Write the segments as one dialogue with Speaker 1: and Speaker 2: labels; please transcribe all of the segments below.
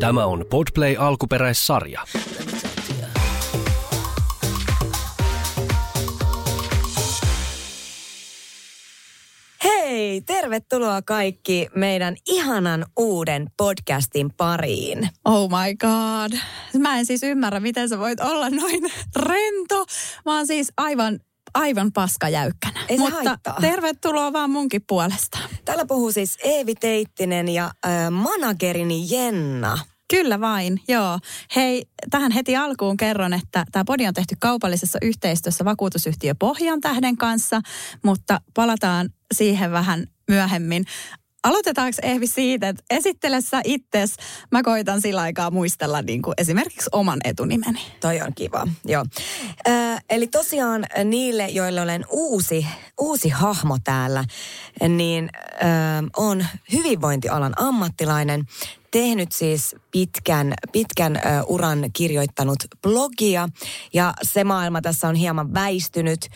Speaker 1: Tämä on Podplay alkuperäissarja.
Speaker 2: Hei, tervetuloa kaikki meidän ihanan uuden podcastin pariin.
Speaker 3: Oh my god. Mä en siis ymmärrä, miten sä voit olla noin rento. Mä oon siis aivan aivan paskajäykkänä.
Speaker 2: Ei se
Speaker 3: Mutta
Speaker 2: haittaa.
Speaker 3: tervetuloa vaan munkin puolesta.
Speaker 2: Täällä puhuu siis Eevi Teittinen ja äh, managerini Jenna.
Speaker 3: Kyllä vain, joo. Hei, tähän heti alkuun kerron, että tämä podi on tehty kaupallisessa yhteistyössä vakuutusyhtiö Pohjan tähden kanssa, mutta palataan siihen vähän myöhemmin. Aloitetaanko Ehvi siitä, että esittele sä itses. Mä koitan sillä aikaa muistella niin kuin esimerkiksi oman etunimeni.
Speaker 2: Toi on kiva, joo. Äh, eli tosiaan niille, joille olen uusi, uusi hahmo täällä, niin äh, on hyvinvointialan ammattilainen. Tehnyt siis pitkän, pitkän äh, uran kirjoittanut blogia ja se maailma tässä on hieman väistynyt.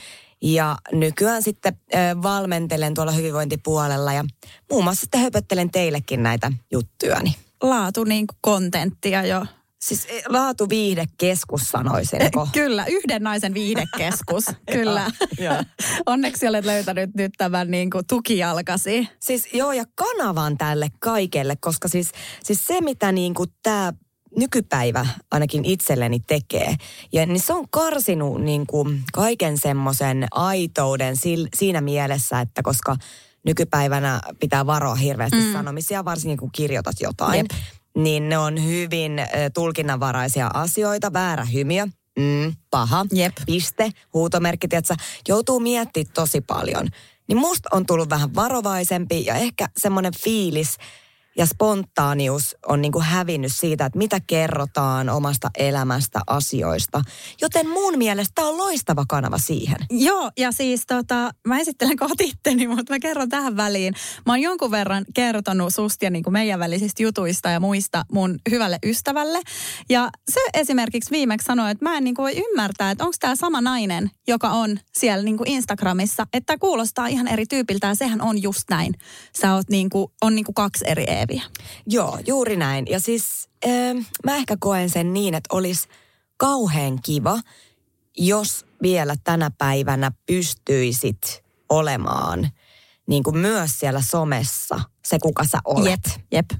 Speaker 2: Ja nykyään sitten valmentelen tuolla hyvinvointipuolella ja muun muassa sitten höpöttelen teillekin näitä juttujani.
Speaker 3: Laatu niin kuin kontenttia jo.
Speaker 2: Siis e, laatuviihdekeskus sanoisinko.
Speaker 3: Kyllä, yhden naisen viihdekeskus. Kyllä. Onneksi olet löytänyt nyt tämän niin kuin tukijalkasi.
Speaker 2: Siis joo, ja kanavan tälle kaikelle, koska siis, siis se, mitä niin kuin tämä nykypäivä ainakin itselleni tekee, ja niin se on karsinut niin kuin kaiken semmoisen aitouden sil, siinä mielessä, että koska nykypäivänä pitää varoa hirveästi mm. sanomisia, varsinkin kun kirjoitat jotain,
Speaker 3: Jep.
Speaker 2: niin ne on hyvin tulkinnanvaraisia asioita, väärä hymiö, mm, paha,
Speaker 3: Jep.
Speaker 2: piste, huutomerkki, tiedätkö, joutuu miettimään tosi paljon. Niin musta on tullut vähän varovaisempi ja ehkä semmoinen fiilis ja spontaanius on niin kuin hävinnyt siitä, että mitä kerrotaan omasta elämästä, asioista. Joten mun mielestä tämä on loistava kanava siihen.
Speaker 3: Joo, ja siis tota, mä esittelen kohta itteni, mutta mä kerron tähän väliin. Mä oon jonkun verran kertonut susta ja niin kuin meidän välisistä jutuista ja muista mun hyvälle ystävälle. Ja se esimerkiksi viimeksi sanoi, että mä en niin kuin voi ymmärtää, että onko tämä sama nainen, joka on siellä niin kuin Instagramissa, että kuulostaa ihan eri tyypiltä ja sehän on just näin. Sä oot niin kuin, on niin kuin kaksi eri Eeviä.
Speaker 2: Joo, juuri näin. Ja siis äh, mä ehkä koen sen niin, että olisi kauhean kiva, jos vielä tänä päivänä pystyisit olemaan niin kuin myös siellä somessa se, kuka sä olet.
Speaker 3: Jep, jep.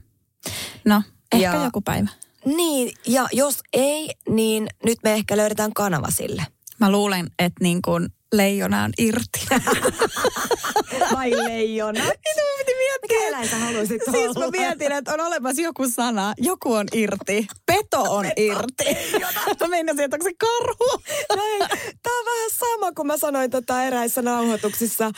Speaker 3: No, ehkä
Speaker 2: Ja-
Speaker 3: joku päivä.
Speaker 2: Niin, ja jos ei, niin nyt me ehkä löydetään kanava sille.
Speaker 3: Mä luulen, että niin kuin leijona on irti.
Speaker 2: Vai leijona?
Speaker 3: Mitä mun piti miettiä?
Speaker 2: Mikä eläin sä haluaisit
Speaker 3: Siis
Speaker 2: olla?
Speaker 3: mä mietin, että on olemassa joku sana. Joku on irti. Peto on irti. mä meinasin, että onko se karhu?
Speaker 2: Ei, tää on vähän sama kuin mä sanoin tota eräissä nauhoituksissa.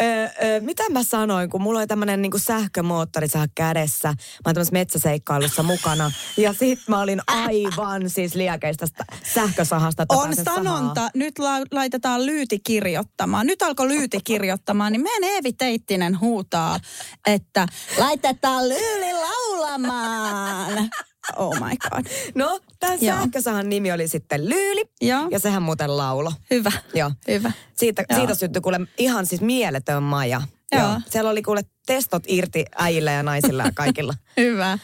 Speaker 2: Öö, öö, mitä mä sanoin, kun mulla oli tämmönen niinku sähkömoottori saa kädessä. Mä oon tämmöisessä metsäseikkailussa mukana. Ja sit mä olin aivan siis liakeista sitä sähkösahasta.
Speaker 3: On sanonta, nyt la- laitetaan lyyti kirjoittamaan. Nyt alkoi lyyti kirjoittamaan, niin meidän Eevi Teittinen huutaa, että laitetaan lyyli laulamaan. Oh my god.
Speaker 2: No, tämän
Speaker 3: Joo.
Speaker 2: sähkösahan nimi oli sitten Lyyli.
Speaker 3: Joo.
Speaker 2: Ja sehän muuten laulo.
Speaker 3: Hyvä.
Speaker 2: Joo.
Speaker 3: Hyvä.
Speaker 2: Siitä,
Speaker 3: Joo.
Speaker 2: siitä syntyi kuule ihan siis mieletön maja.
Speaker 3: Joo.
Speaker 2: Siellä oli kuule testot irti äijillä ja naisilla ja kaikilla.
Speaker 3: Hyvä.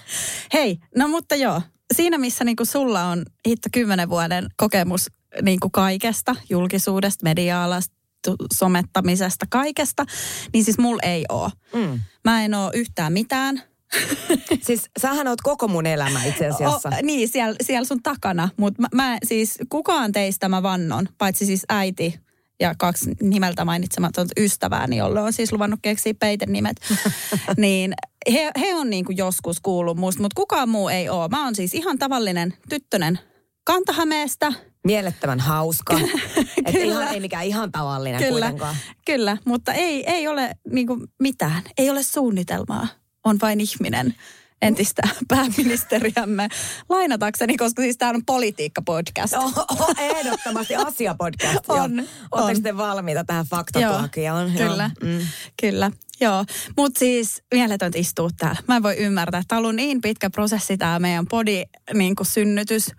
Speaker 3: Hei, no mutta joo. Siinä missä niinku sulla on hitto kymmenen vuoden kokemus niinku kaikesta, julkisuudesta, media-alasta, tu- somettamisesta, kaikesta, niin siis mulla ei oo.
Speaker 2: Mm.
Speaker 3: Mä en oo yhtään mitään.
Speaker 2: Siis sähän oot koko mun elämä itse asiassa.
Speaker 3: O, niin, siellä, siellä sun takana. Mutta mä, mä siis, kukaan teistä mä vannon, paitsi siis äiti ja kaksi nimeltä mainitsematonta ystävääni, jolle on siis luvannut keksiä peitenimet. niin he, he on niinku joskus kuullut musta, mutta kukaan muu ei ole. Mä oon siis ihan tavallinen tyttönen Kantahameesta.
Speaker 2: Mielettömän hauska. Et
Speaker 3: Kyllä.
Speaker 2: ihan, ei mikään ihan tavallinen
Speaker 3: Kyllä,
Speaker 2: kuitenkaan.
Speaker 3: kyllä, mutta ei, ei ole niinku mitään. Ei ole suunnitelmaa. On vain ihminen entistä pääministeriämme lainatakseni, koska siis tämä on politiikka-podcast.
Speaker 2: Oh, oh, ehdottomasti asiapodcast.
Speaker 3: On,
Speaker 2: joo. Ootteko
Speaker 3: on.
Speaker 2: te valmiita tähän faktaplagiaan?
Speaker 3: Kyllä,
Speaker 2: Mm.
Speaker 3: kyllä. Joo, mutta siis mieletöntä istua täällä. Mä en voi ymmärtää. Tämä on ollut niin pitkä prosessi tämä meidän podi niin synnytys.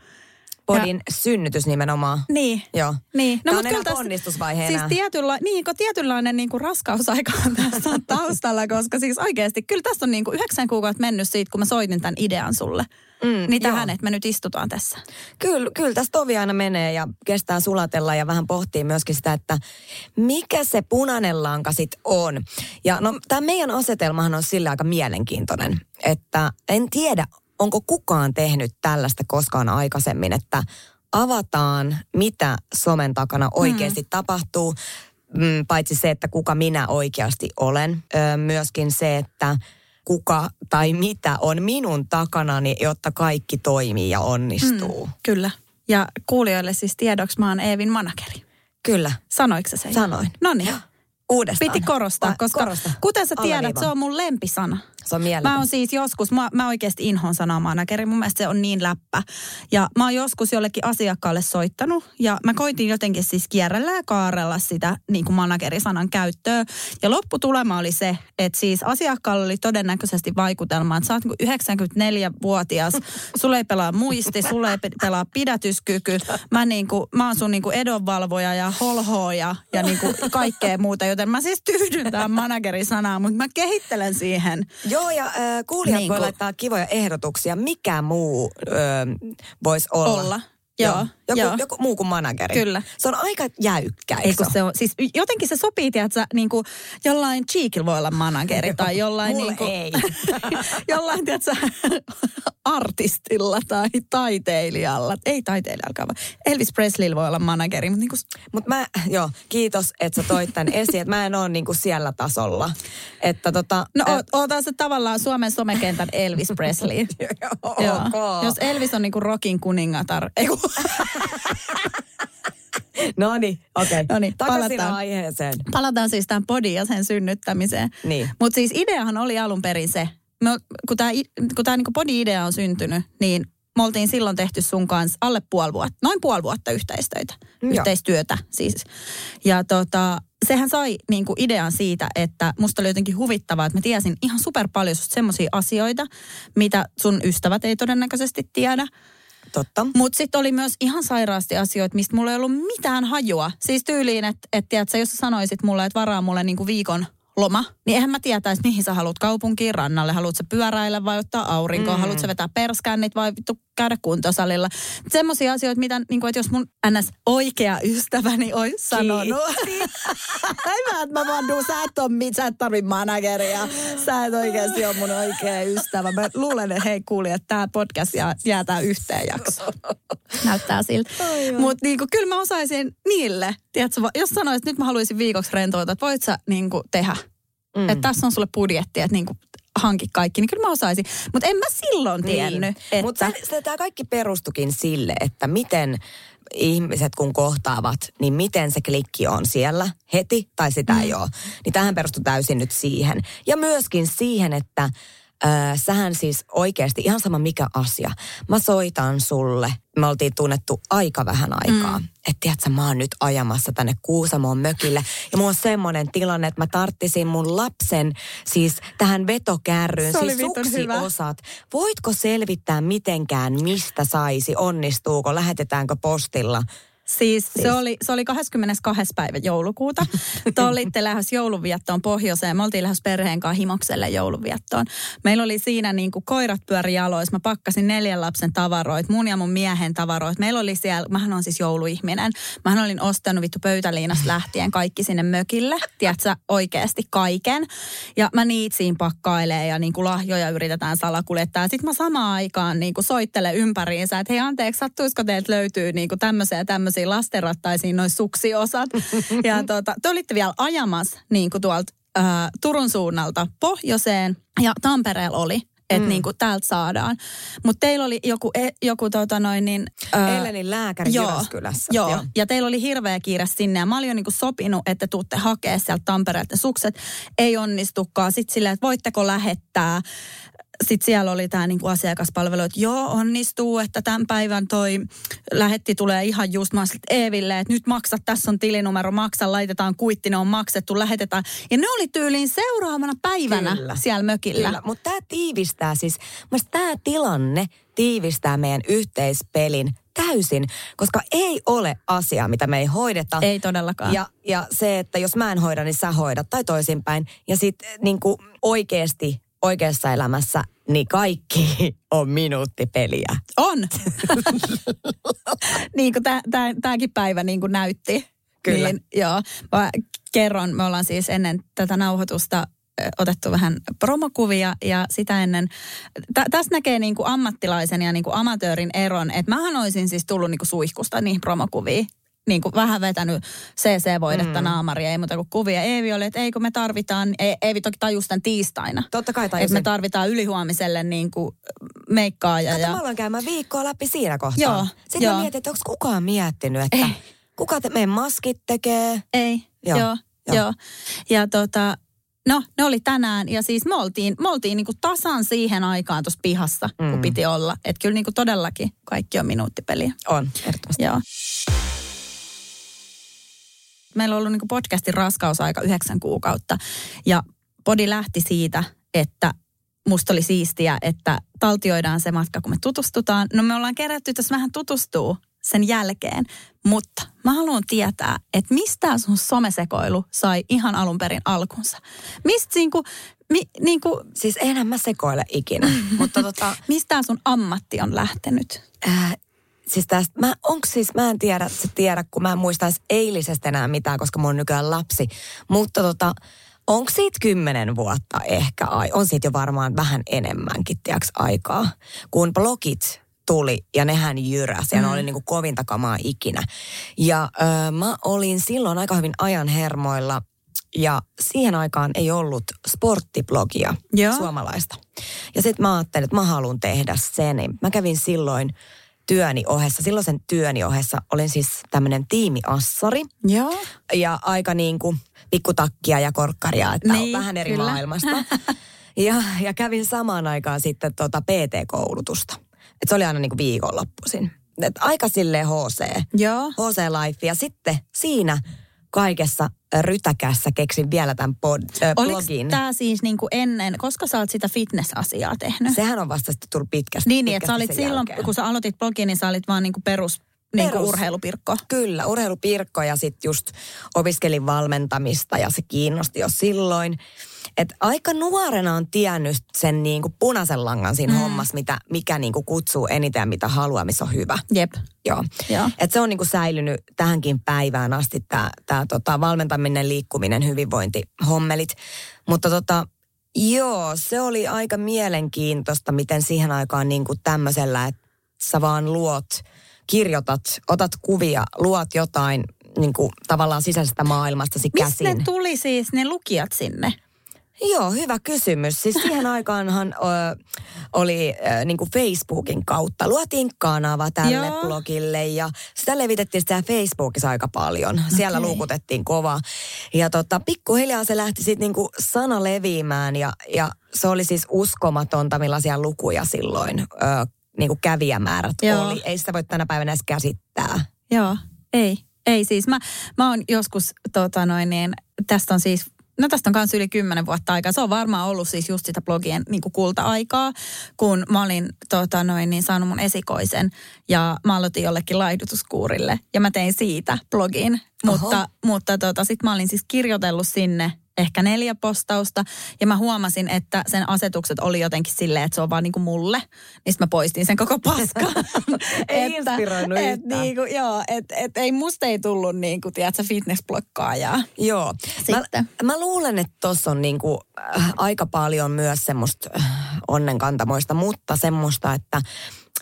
Speaker 2: Podin synnytys nimenomaan.
Speaker 3: Niin.
Speaker 2: Joo.
Speaker 3: Niin.
Speaker 2: No, Tämä
Speaker 3: mut
Speaker 2: on
Speaker 3: kyllä tässä-
Speaker 2: ponnistusvaiheena.
Speaker 3: Siis tietynla, niin, kun tietynlainen niin kuin raskausaika on tässä on taustalla, koska siis oikeasti kyllä tässä on niin kuin yhdeksän kuukautta mennyt siitä, kun mä soitin tämän idean sulle.
Speaker 2: Mm,
Speaker 3: niin tähän, että me nyt istutaan tässä.
Speaker 2: Kyllä, kyllä tässä tovi aina menee ja kestää sulatella ja vähän pohtii myöskin sitä, että mikä se punainen lanka sit on. Ja no tämä meidän asetelmahan on sillä aika mielenkiintoinen, että en tiedä, onko kukaan tehnyt tällaista koskaan aikaisemmin, että avataan, mitä somen takana oikeasti mm. tapahtuu. Mm, paitsi se, että kuka minä oikeasti olen. Myöskin se, että kuka tai mitä on minun takanani, jotta kaikki toimii ja onnistuu. Mm.
Speaker 3: Kyllä. Ja kuulijoille siis tiedoksi mä oon Eevin manageri.
Speaker 2: Kyllä,
Speaker 3: Sanoiko se sen?
Speaker 2: sanoin.
Speaker 3: No niin.
Speaker 2: Uudestaan.
Speaker 3: Piti korostaa, koska
Speaker 2: korosta.
Speaker 3: kuten sä tiedät, se on mun lempisana.
Speaker 2: Se on mieletön.
Speaker 3: Mä oon siis joskus, mä, mä oikeasti inhoan sanaa manageri, mun mielestä se on niin läppä. Ja mä oon joskus jollekin asiakkaalle soittanut ja mä koitin jotenkin siis kierrellä ja kaarella sitä niin kuin managerisanan käyttöä. Ja lopputulema oli se, että siis asiakkaalla oli todennäköisesti vaikutelma, että sä oot niin 94-vuotias, sulle ei pelaa muisti, sulle ei pe- pelaa pidätyskyky. Mä, niin kuin, mä oon sun niin kuin edonvalvoja ja holhoja ja niin kuin kaikkea muuta, joten mä siis tyydyn tähän managerisanaan, mutta mä kehittelen siihen.
Speaker 2: Joo, ja äh, kuulijat
Speaker 3: Niin
Speaker 2: voi
Speaker 3: kuin-
Speaker 2: laittaa kivoja ehdotuksia. Mikä muu äh, voisi olla?
Speaker 3: Olla. Joo,
Speaker 2: Joku,
Speaker 3: joo.
Speaker 2: joku muu kuin manageri.
Speaker 3: Kyllä.
Speaker 2: Se on aika jäykkä,
Speaker 3: Ei
Speaker 2: eikö se
Speaker 3: on, siis jotenkin se sopii, tiedätkö, niin kuin jollain cheekillä voi olla manageri tai jollain
Speaker 2: Mulle
Speaker 3: niin kuin,
Speaker 2: ei.
Speaker 3: jollain, tiedätkö, artistilla tai taiteilijalla. Ei taiteilijalla, vaan Elvis Presleyllä voi olla manageri, mutta niin kuin,
Speaker 2: Mutta mä, joo, kiitos, että sä toit tän esiin, että mä en ole niinku siellä tasolla. Että tota...
Speaker 3: no
Speaker 2: äh,
Speaker 3: oot, se tavallaan Suomen somekentän Elvis Presley.
Speaker 2: Joo, ok.
Speaker 3: Jos Elvis on niin kuin rockin kuningatar, ei kun,
Speaker 2: No niin, okei.
Speaker 3: No niin,
Speaker 2: Takaisin
Speaker 3: palataan.
Speaker 2: aiheeseen.
Speaker 3: Palataan siis tämän podin ja sen synnyttämiseen.
Speaker 2: Niin.
Speaker 3: Mutta siis ideahan oli alun perin se, me, kun tämä kun tää niinku podi-idea on syntynyt, niin me oltiin silloin tehty sun kanssa alle puoli vuotta, noin puoli vuotta yhteistöitä,
Speaker 2: Joo.
Speaker 3: yhteistyötä siis. Ja tota, sehän sai niinku idean siitä, että musta oli jotenkin huvittavaa, että mä tiesin ihan super paljon semmoisia asioita, mitä sun ystävät ei todennäköisesti tiedä.
Speaker 2: Totta.
Speaker 3: Mutta sitten oli myös ihan sairaasti asioita, mistä mulla ei ollut mitään hajua. Siis tyyliin, että et, tiedätkö, jos sä sanoisit mulle, että varaa mulle niinku viikon loma, niin eihän mä tietäisi, mihin sä haluat kaupunkiin, rannalle. Haluatko sä pyöräillä vai ottaa aurinkoa? Mm. Haluatko sä vetää perskännit vai vittu käydä kuntosalilla? Semmoisia asioita, mitä, niin kuin, että jos mun ns. oikea ystäväni olisi sanonut. Hyvä, että mä vandun, sä et, ole, mit- sä et tarvi manageria. Sä et oikeasti ole mun oikea ystävä. Mä luulen, että hei kuuli, että tämä podcast jää, jää tää yhteen jaksoon. Näyttää siltä. Mutta niinku, kyllä mä osaisin niille, tiedätkö, jos sanoisit, että nyt mä haluaisin viikoksi rentoutua, että voit sä niinku, tehdä. Mm. Että tässä on sulle budjetti, että niinku, hanki kaikki, niin kyllä mä osaisin. Mutta en mä silloin tiennyt,
Speaker 2: Niin.
Speaker 3: että...
Speaker 2: Mutta tämä kaikki perustukin sille, että miten ihmiset kun kohtaavat, niin miten se klikki on siellä heti tai sitä mm. ei ole. Niin tähän perustuu täysin nyt siihen. Ja myöskin siihen, että Öö, sähän siis oikeasti, ihan sama mikä asia. Mä soitan sulle, me oltiin tunnettu aika vähän aikaa. Mm. Että tiedätkö, mä oon nyt ajamassa tänne Kuusamoon mökille. Ja mulla on semmoinen tilanne, että mä tarttisin mun lapsen siis tähän vetokärryyn,
Speaker 3: Se
Speaker 2: siis
Speaker 3: vitun hyvä.
Speaker 2: suksiosat. Voitko selvittää mitenkään, mistä saisi, onnistuuko, lähetetäänkö postilla?
Speaker 3: Siis, Se, oli, se oli 22. päivä joulukuuta. Te olitte lähes joulunviettoon pohjoiseen. Me oltiin lähes perheen kanssa himokselle joulunviettoon. Meillä oli siinä niin kuin koirat pyöri jaloissa. Mä pakkasin neljän lapsen tavaroit, mun ja mun miehen tavaroit. Meillä oli siellä, mähän on siis jouluihminen. Mähän olin ostanut vittu pöytäliinasta lähtien kaikki sinne mökille. Tiedätkö, oikeasti kaiken. Ja mä niitsiin pakkailee ja niin kuin lahjoja yritetään salakuljettaa. Sitten mä samaan aikaan niin kuin soittelen ympäriinsä, että hei anteeksi, sattuisiko teiltä löytyy niin kuin tämmöisiä tämmöisiä lastenrattaisiin noin suksiosat. ja tota, te olitte vielä ajamassa niin kuin tuolta ää, Turun suunnalta pohjoiseen ja Tampereella oli. Että mm. niinku täältä saadaan. Mutta teillä oli joku, e, joku tota noin niin... ää,
Speaker 2: Ellenin lääkäri
Speaker 3: Joo,
Speaker 2: Jyväskylässä.
Speaker 3: joo. joo, ja teillä oli hirveä kiire sinne ja mä olin jo niinku sopinut, että tuutte hakea sieltä Tampereelta sukset. Ei onnistukaan. Sitten silleen, että voitteko lähettää. Sitten siellä oli tämä niinku asiakaspalvelu, että joo, onnistuu, että tämän päivän toi lähetti tulee ihan just. Mä Eeville, että nyt maksat, tässä on tilinumero, maksa, laitetaan kuitti, ne on maksettu, lähetetään. Ja ne oli tyyliin seuraavana päivänä
Speaker 2: Kyllä.
Speaker 3: siellä mökillä.
Speaker 2: Kyllä, mutta tämä tiivistää siis, tämä tilanne tiivistää meidän yhteispelin täysin, koska ei ole asia, mitä me ei hoideta.
Speaker 3: Ei todellakaan.
Speaker 2: Ja, ja se, että jos mä en hoida, niin sä hoidat tai toisinpäin. Ja sitten niin oikeasti oikeassa elämässä, niin kaikki on minuuttipeliä.
Speaker 3: On. niin kuin tämäkin päivä niin kuin näytti.
Speaker 2: Kyllä.
Speaker 3: Niin, joo. Mä kerron, me ollaan siis ennen tätä nauhoitusta otettu vähän promokuvia ja sitä ennen, tä, tässä näkee niin kuin ammattilaisen ja niin kuin amatöörin eron, että mähän olisin siis tullut niin kuin suihkusta niihin promokuviin niin kuin vähän vetänyt CC-voidetta mm. naamaria, ei muuta kuin kuvia. Eevi oli, että ei kun me tarvitaan, Eevi toki tajus tämän tiistaina.
Speaker 2: Totta kai tajusin.
Speaker 3: Että me tarvitaan ylihuomiselle niin kuin meikkaa. Ja,
Speaker 2: ja... mä aloin käymään viikkoa läpi siinä kohtaa. Joo, Sitten joo. mä mietin, että onko kukaan miettinyt, että ei. kuka te, meidän maskit tekee.
Speaker 3: Ei, joo, joo. joo. joo. Ja tota, No, ne oli tänään ja siis me oltiin, me oltiin niinku tasan siihen aikaan tuossa pihassa, mm. kun piti olla. Että kyllä niinku todellakin kaikki on minuuttipeliä.
Speaker 2: On, ehdottomasti.
Speaker 3: Joo. Meillä on ollut niin podcastin raskausaika yhdeksän kuukautta ja podi lähti siitä, että musta oli siistiä, että taltioidaan se matka, kun me tutustutaan. No me ollaan kerätty tässä vähän tutustuu sen jälkeen, mutta mä haluan tietää, että mistä sun somesekoilu sai ihan alun perin alkunsa. Mistä niinku, mi, niinku...
Speaker 2: Siis enhän mä sekoile ikinä, mutta tota...
Speaker 3: Mistä sun ammatti on lähtenyt? Äh,
Speaker 2: siis tästä, mä, onks siis, mä en tiedä, se tiedä, kun mä en muista eilisestä enää mitään, koska mun on nykyään lapsi. Mutta tota, onko siitä kymmenen vuotta ehkä, ai, on siitä jo varmaan vähän enemmänkin, tiedäks, aikaa, kun blogit tuli ja nehän jyräsi ja mm. ne oli niin kuin kovinta kamaa ikinä. Ja ö, mä olin silloin aika hyvin ajan hermoilla ja siihen aikaan ei ollut sporttiblogia Joo. suomalaista. Ja sitten mä ajattelin, että mä haluan tehdä sen. Mä kävin silloin työni ohessa, silloisen työni ohessa olin siis tämmöinen tiimiassari.
Speaker 3: Joo.
Speaker 2: Ja aika niin kuin pikkutakkia ja korkkaria, että niin, on vähän eri kyllä. maailmasta. ja, ja kävin samaan aikaan sitten tota PT-koulutusta. Et se oli aina niin kuin viikonloppuisin. Et aika silleen HC.
Speaker 3: Joo.
Speaker 2: HC Life. Ja sitten siinä kaikessa rytäkässä keksin vielä tämän pod, äh,
Speaker 3: Oliko tämä siis niin kuin ennen, koska sä oot sitä fitness-asiaa tehnyt?
Speaker 2: Sehän on vasta sitten tullut pitkästi.
Speaker 3: Niin, niin että sä olit silloin, jälkeen. kun sä aloitit blogin, niin sä olit vaan niin kuin perus niin kuin urheilupirkko.
Speaker 2: Kyllä, urheilupirkko ja sitten just opiskelin valmentamista ja se kiinnosti jo silloin. Et aika nuorena on tiennyt sen niin kuin punaisen langan siinä mm. hommassa, mitä, mikä niin kuin kutsuu eniten ja mitä haluaa, missä on hyvä.
Speaker 3: Jep.
Speaker 2: Joo. Joo. Et se on niin kuin säilynyt tähänkin päivään asti tämä tää, tota, valmentaminen, liikkuminen, hyvinvointi, hommelit. Mutta tota, joo, se oli aika mielenkiintoista, miten siihen aikaan niin kuin tämmöisellä, että sä vaan luot, kirjoitat, otat kuvia, luot jotain niin kuin, tavallaan sisäisestä maailmastasi käsin. Mistä
Speaker 3: ne tuli siis ne lukijat sinne?
Speaker 2: Joo, hyvä kysymys. Siis siihen aikaanhan ö, oli ö, niin kuin Facebookin kautta. Luotiin kanava tälle Joo. blogille ja sitä levitettiin sitä Facebookissa aika paljon. Siellä okay. luukutettiin kova. Ja tota, pikkuhiljaa se lähti sitten niin kuin sana leviämään ja, ja se oli siis uskomatonta, millaisia lukuja silloin ö, niin kuin kävijämäärät Joo. oli. Ei sitä voi tänä päivänä edes käsittää.
Speaker 3: Joo, ei. Ei siis. Mä, mä oon joskus, tota noin niin, tästä on siis No tästä on myös yli kymmenen vuotta aikaa. Se on varmaan ollut siis just sitä blogien niin kuin kulta-aikaa, kun mä olin tota noin, niin saanut mun esikoisen ja mä aloitin jollekin laihdutuskuurille ja mä tein siitä blogin. Oho. Mutta, mutta tota, sitten mä olin siis kirjoitellut sinne ehkä neljä postausta. Ja mä huomasin, että sen asetukset oli jotenkin silleen, että se on vaan niinku mulle. Niin mä poistin sen koko paska.
Speaker 2: ei että, inspiroinut et,
Speaker 3: niinku, joo, että et, ei musta ei tullut niinku, tiedätkö, fitnessblokkaajaa.
Speaker 2: Joo. Mä, mä, luulen, että tuossa on niinku, äh, aika paljon myös semmoista äh, onnenkantamoista, mutta semmoista, että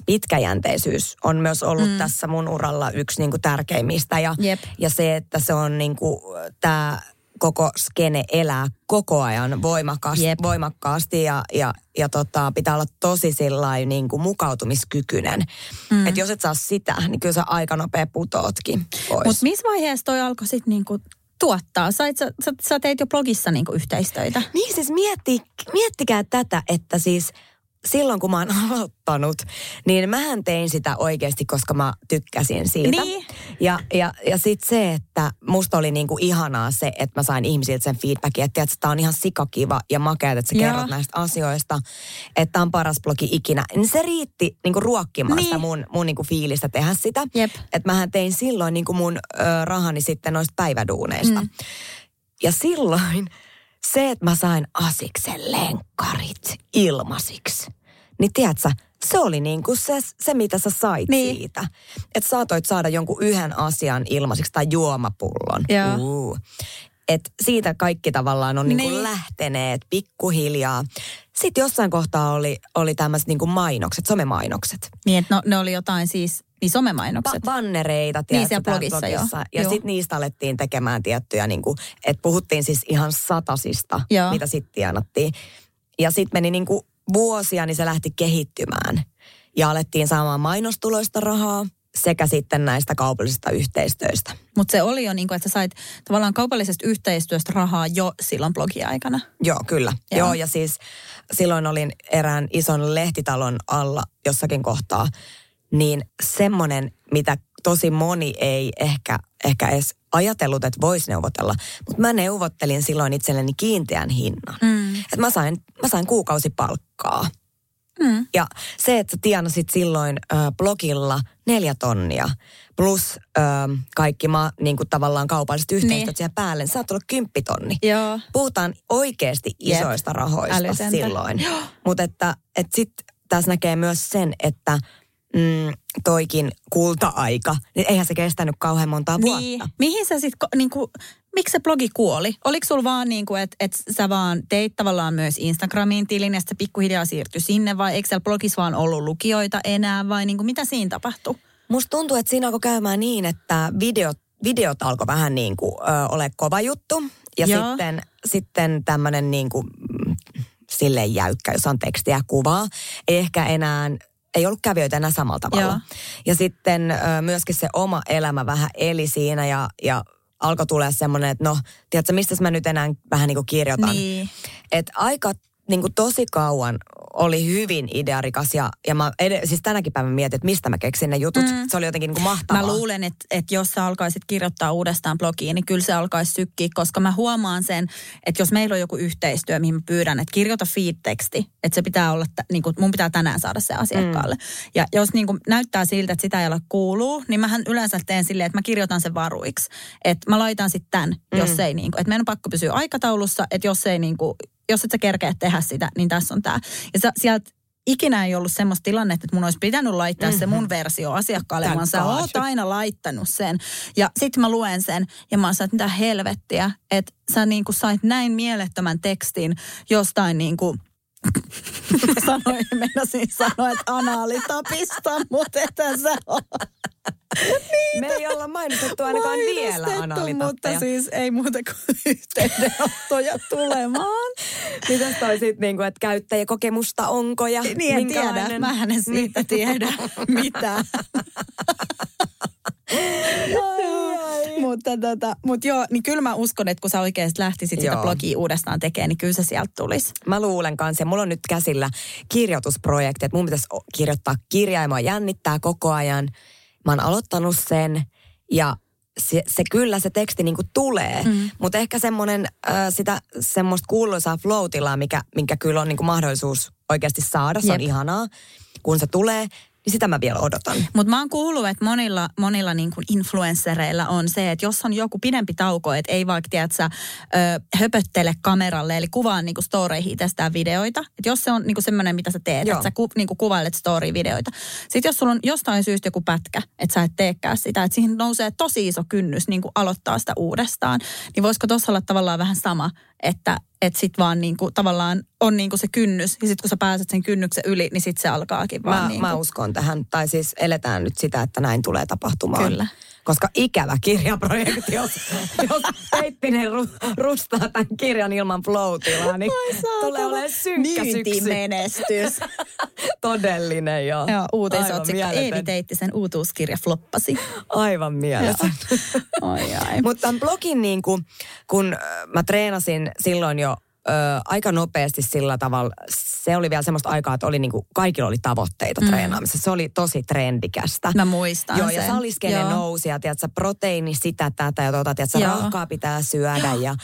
Speaker 2: pitkäjänteisyys on myös ollut mm. tässä mun uralla yksi niin kuin tärkeimmistä. Ja,
Speaker 3: Jep.
Speaker 2: ja se, että se on niin kuin, tämä koko skene elää koko ajan voimakkaasti, yep. voimakkaasti ja, ja, ja tota, pitää olla tosi sillain, niin kuin mukautumiskykyinen. Mm. Että jos et saa sitä, niin kyllä sä aika nopea putootkin pois.
Speaker 3: Mutta missä vaiheessa toi alkoi sitten niin kuin tuottaa? Sait, sä, sä, sä teit jo blogissa niin kuin yhteistöitä.
Speaker 2: Niin siis mietti, miettikää tätä, että siis silloin kun mä oon aloittanut, niin mähän tein sitä oikeasti, koska mä tykkäsin siitä.
Speaker 3: Niin.
Speaker 2: Ja, ja, ja sitten se, että musta oli niinku ihanaa se, että mä sain ihmisiltä sen feedbackin, että tiedät, tää on ihan sikakiva ja makea, että sä
Speaker 3: Joo.
Speaker 2: kerrot näistä asioista, että on paras blogi ikinä. Niin se riitti niinku ruokkimaan
Speaker 3: Niin.
Speaker 2: sitä mun, mun niinku fiilistä tehdä sitä.
Speaker 3: Jep.
Speaker 2: Että mähän tein silloin niinku mun ö, rahani sitten noista päiväduuneista.
Speaker 3: Mm.
Speaker 2: Ja silloin se, että mä sain asiksen lenkkarit ilmasiksi, niin tiedätkö, se oli niin kuin se, se, mitä sä sait
Speaker 3: Niin.
Speaker 2: siitä. Että saatoit saada jonkun yhden asian ilmasiksi tai juomapullon.
Speaker 3: Joo.
Speaker 2: Uh. Et siitä kaikki tavallaan on niin kuin
Speaker 3: Niin.
Speaker 2: lähteneet pikkuhiljaa. Sitten jossain kohtaa oli, oli tämmöiset niin kuin mainokset, somemainokset.
Speaker 3: Niin, että no, ne oli jotain siis, niin somemainokset.
Speaker 2: Ba- bannereita,
Speaker 3: Niin,
Speaker 2: tiedätkö,
Speaker 3: siellä
Speaker 2: täällä
Speaker 3: blogissa, joo.
Speaker 2: Ja sitten niistä alettiin tekemään tiettyjä, niin kuin, että puhuttiin siis ihan satasista,
Speaker 3: Joo.
Speaker 2: mitä sitten tienattiin. Ja sitten meni niin kuin vuosia, niin se lähti kehittymään. Ja alettiin saamaan mainostuloista rahaa sekä sitten näistä kaupallisista yhteistyöistä.
Speaker 3: Mutta se oli jo niin kuin, että sä sait tavallaan kaupallisesta yhteistyöstä rahaa jo silloin blogiaikana.
Speaker 2: Joo, kyllä.
Speaker 3: Joo.
Speaker 2: Joo, ja siis silloin olin erään ison lehtitalon alla jossakin kohtaa, niin semmoinen, mitä tosi moni ei ehkä, ehkä edes ajatellut, että voisi neuvotella. Mutta mä neuvottelin silloin itselleni kiinteän hinnan.
Speaker 3: Mm.
Speaker 2: Että mä sain, mä sain kuukausipalkkaa.
Speaker 3: Mm.
Speaker 2: Ja se, että sä tienasit silloin ö, blogilla neljä tonnia plus ö, kaikki ma, niin kuin tavallaan kaupalliset yhteistyöt
Speaker 3: Niin.
Speaker 2: siihen päälle, niin saat olla kymppitonni.
Speaker 3: Joo.
Speaker 2: Puhutaan oikeasti
Speaker 3: Jep.
Speaker 2: isoista rahoista
Speaker 3: Älytöntä.
Speaker 2: silloin. Mutta että, että sitten tässä näkee myös sen, että mm, toikin kulta-aika, niin eihän se kestänyt kauhean montaa
Speaker 3: Niin.
Speaker 2: vuotta.
Speaker 3: Mihin sä sitten, niinku, miksi se blogi kuoli? Oliko sulla vaan niin kuin, että et sä vaan teit tavallaan myös Instagramiin tilin ja sitten se pikkuhiljaa siirtyi sinne vai eikö siellä blogissa vaan ollut lukijoita enää vai niinku, mitä siinä tapahtui?
Speaker 2: Musta tuntuu, että siinä alkoi käymään niin, että videot, videot alkoi vähän niin kuin ö, ole kova juttu. Ja
Speaker 3: Joo.
Speaker 2: sitten, sitten tämmöinen niin kuin, mm, silleen jäykkä, jos on tekstiä ja kuvaa. Ei ehkä enää, ei ollut kävijöitä enää samalla tavalla.
Speaker 3: Joo.
Speaker 2: Ja sitten ö, myöskin se oma elämä vähän eli siinä ja, ja alkoi tulee semmoinen, että no, tiedätkö, mistä mä nyt enää vähän niin kuin kirjoitan.
Speaker 3: Niin.
Speaker 2: Että aika niin kuin tosi kauan oli hyvin idearikas ja, ja mä ed- siis tänäkin päivänä mietin, että mistä mä keksin ne jutut. Mm. Se oli jotenkin niin kuin mahtavaa.
Speaker 3: Mä luulen, että, että jos sä alkaisit kirjoittaa uudestaan blogiin, niin kyllä se alkaisi sykkiä, koska mä huomaan sen, että jos meillä on joku yhteistyö, mihin mä pyydän, että kirjoita feed-teksti, että se pitää olla, t- niin kuin, mun pitää tänään saada se asiakkaalle. Mm. Ja jos niin kuin, näyttää siltä, että sitä ei ole kuuluu, niin mähän yleensä teen silleen, että mä kirjoitan sen varuiksi. Että mä laitan sitten tämän, mm. jos ei niin kuin, että meidän on pakko pysyä aikataulussa, että jos ei niin kuin, jos et sä kerkeä tehdä sitä, niin tässä on tämä. Ja sä, sieltä ikinä ei ollut semmoista tilannetta, että mun olisi pitänyt laittaa mm-hmm. se mun versio asiakkaalle,
Speaker 2: Thank
Speaker 3: vaan sä
Speaker 2: God.
Speaker 3: oot aina laittanut sen. Ja sitten mä luen sen ja mä oon sanonut, että mitä helvettiä, että sä niinku sait näin mielettömän tekstin jostain niinku sanoin, meinasin sanoa, että anaalitapista, mutta etän sä ole
Speaker 2: Me ei olla mainostettu ainakaan vielä
Speaker 3: mutta siis ei muuta kuin yhteydenottoja tulemaan.
Speaker 2: Mitäs toi sit niinku, että käyttäjäkokemusta onko ja
Speaker 3: Niin en tiedä,
Speaker 2: minkälainen?
Speaker 3: mä en siitä tiedä mitään. mutta, tota, mutta joo, niin kyllä mä uskon, että kun sä oikeasti lähtisit sitä blogia uudestaan tekemään, niin kyllä se sieltä tulisi.
Speaker 2: Mä luulen kanssa, ja mulla on nyt käsillä kirjoitusprojekti, että mun pitäisi kirjoittaa kirjaa ja mua jännittää koko ajan. Mä oon aloittanut sen ja se, se kyllä se teksti niinku tulee, mm. mutta ehkä semmoinen äh, sitä semmoista kuuluisaa flow mikä, minkä kyllä on niinku mahdollisuus oikeasti saada, se on
Speaker 3: Jep.
Speaker 2: ihanaa, kun se tulee, niin sitä mä vielä odotan.
Speaker 3: Mutta mä oon kuullut, että monilla, monilla niin kuin influenssereilla on se, että jos on joku pidempi tauko, että ei vaikka, tiedät sä, ö, höpöttele kameralle, eli kuvaa niin kuin storeihin itsestään videoita. Että jos se on niin kuin semmoinen, mitä sä teet,
Speaker 2: Joo.
Speaker 3: että sä ku, niin kuin kuvailet story-videoita. Sitten jos sulla on jostain syystä joku pätkä, että sä et teekään sitä, että siihen nousee tosi iso kynnys niin kuin aloittaa sitä uudestaan, niin voisiko tuossa olla tavallaan vähän sama, että että sit vaan niinku, tavallaan on niinku se kynnys. Ja sitten kun sä pääset sen kynnyksen yli, niin sitten se alkaakin vaan
Speaker 2: Mä,
Speaker 3: niinku.
Speaker 2: mä uskon tähän, tai siis eletään nyt sitä, että näin tulee tapahtumaan.
Speaker 3: Kyllä.
Speaker 2: Koska ikävä kirjaprojekti, jos, jos Peittinen ru, rustaa tämän kirjan ilman flow niin tulee olemaan synkkä.
Speaker 3: Myyntimenestys.
Speaker 2: Todellinen, joo.
Speaker 3: Joo, uutisotsikko. Eevi Teittisen uutuuskirja floppasi.
Speaker 2: Aivan mieletön.
Speaker 3: Ai ai.
Speaker 2: Mutta tämän blogin niin kuin, kun äh, mä treenasin silloin jo ö, aika nopeasti sillä tavalla, se oli vielä semmoista aikaa, että oli niinku, kaikilla oli tavoitteita mm. treenaamisessa. Se oli tosi trendikästä.
Speaker 3: Mä muistan
Speaker 2: Joo,
Speaker 3: sen.
Speaker 2: ja saliskene
Speaker 3: Joo.
Speaker 2: nousi ja tiedätkö, proteiini sitä, tätä ja tuota, tiedätkö,
Speaker 3: Joo.
Speaker 2: rahkaa pitää syödä ja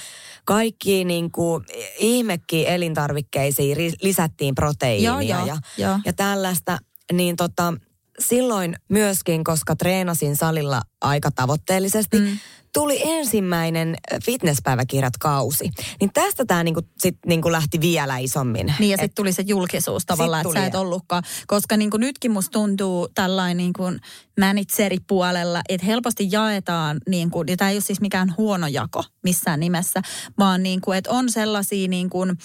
Speaker 2: kaikki niinku, ihmekin elintarvikkeisiin ri- lisättiin proteiinia
Speaker 3: Joo, joo,
Speaker 2: ja,
Speaker 3: joo.
Speaker 2: ja tällaista, niin tota, silloin myöskin, koska treenasin salilla aika tavoitteellisesti, mm. Tuli ensimmäinen fitnesspäiväkirjat kausi. Niin tästä tämä niinku, sit niinku lähti vielä isommin.
Speaker 3: Niin ja sitten tuli se julkisuus tavallaan, että sä et ollutkaan. Koska niin kuin nytkin musta tuntuu tällainen niin kuin manageripuolella, että helposti jaetaan, niin kuin, ja tämä ei ole siis mikään huono jako missään nimessä, vaan niin kuin, että on sellaisia niin kuin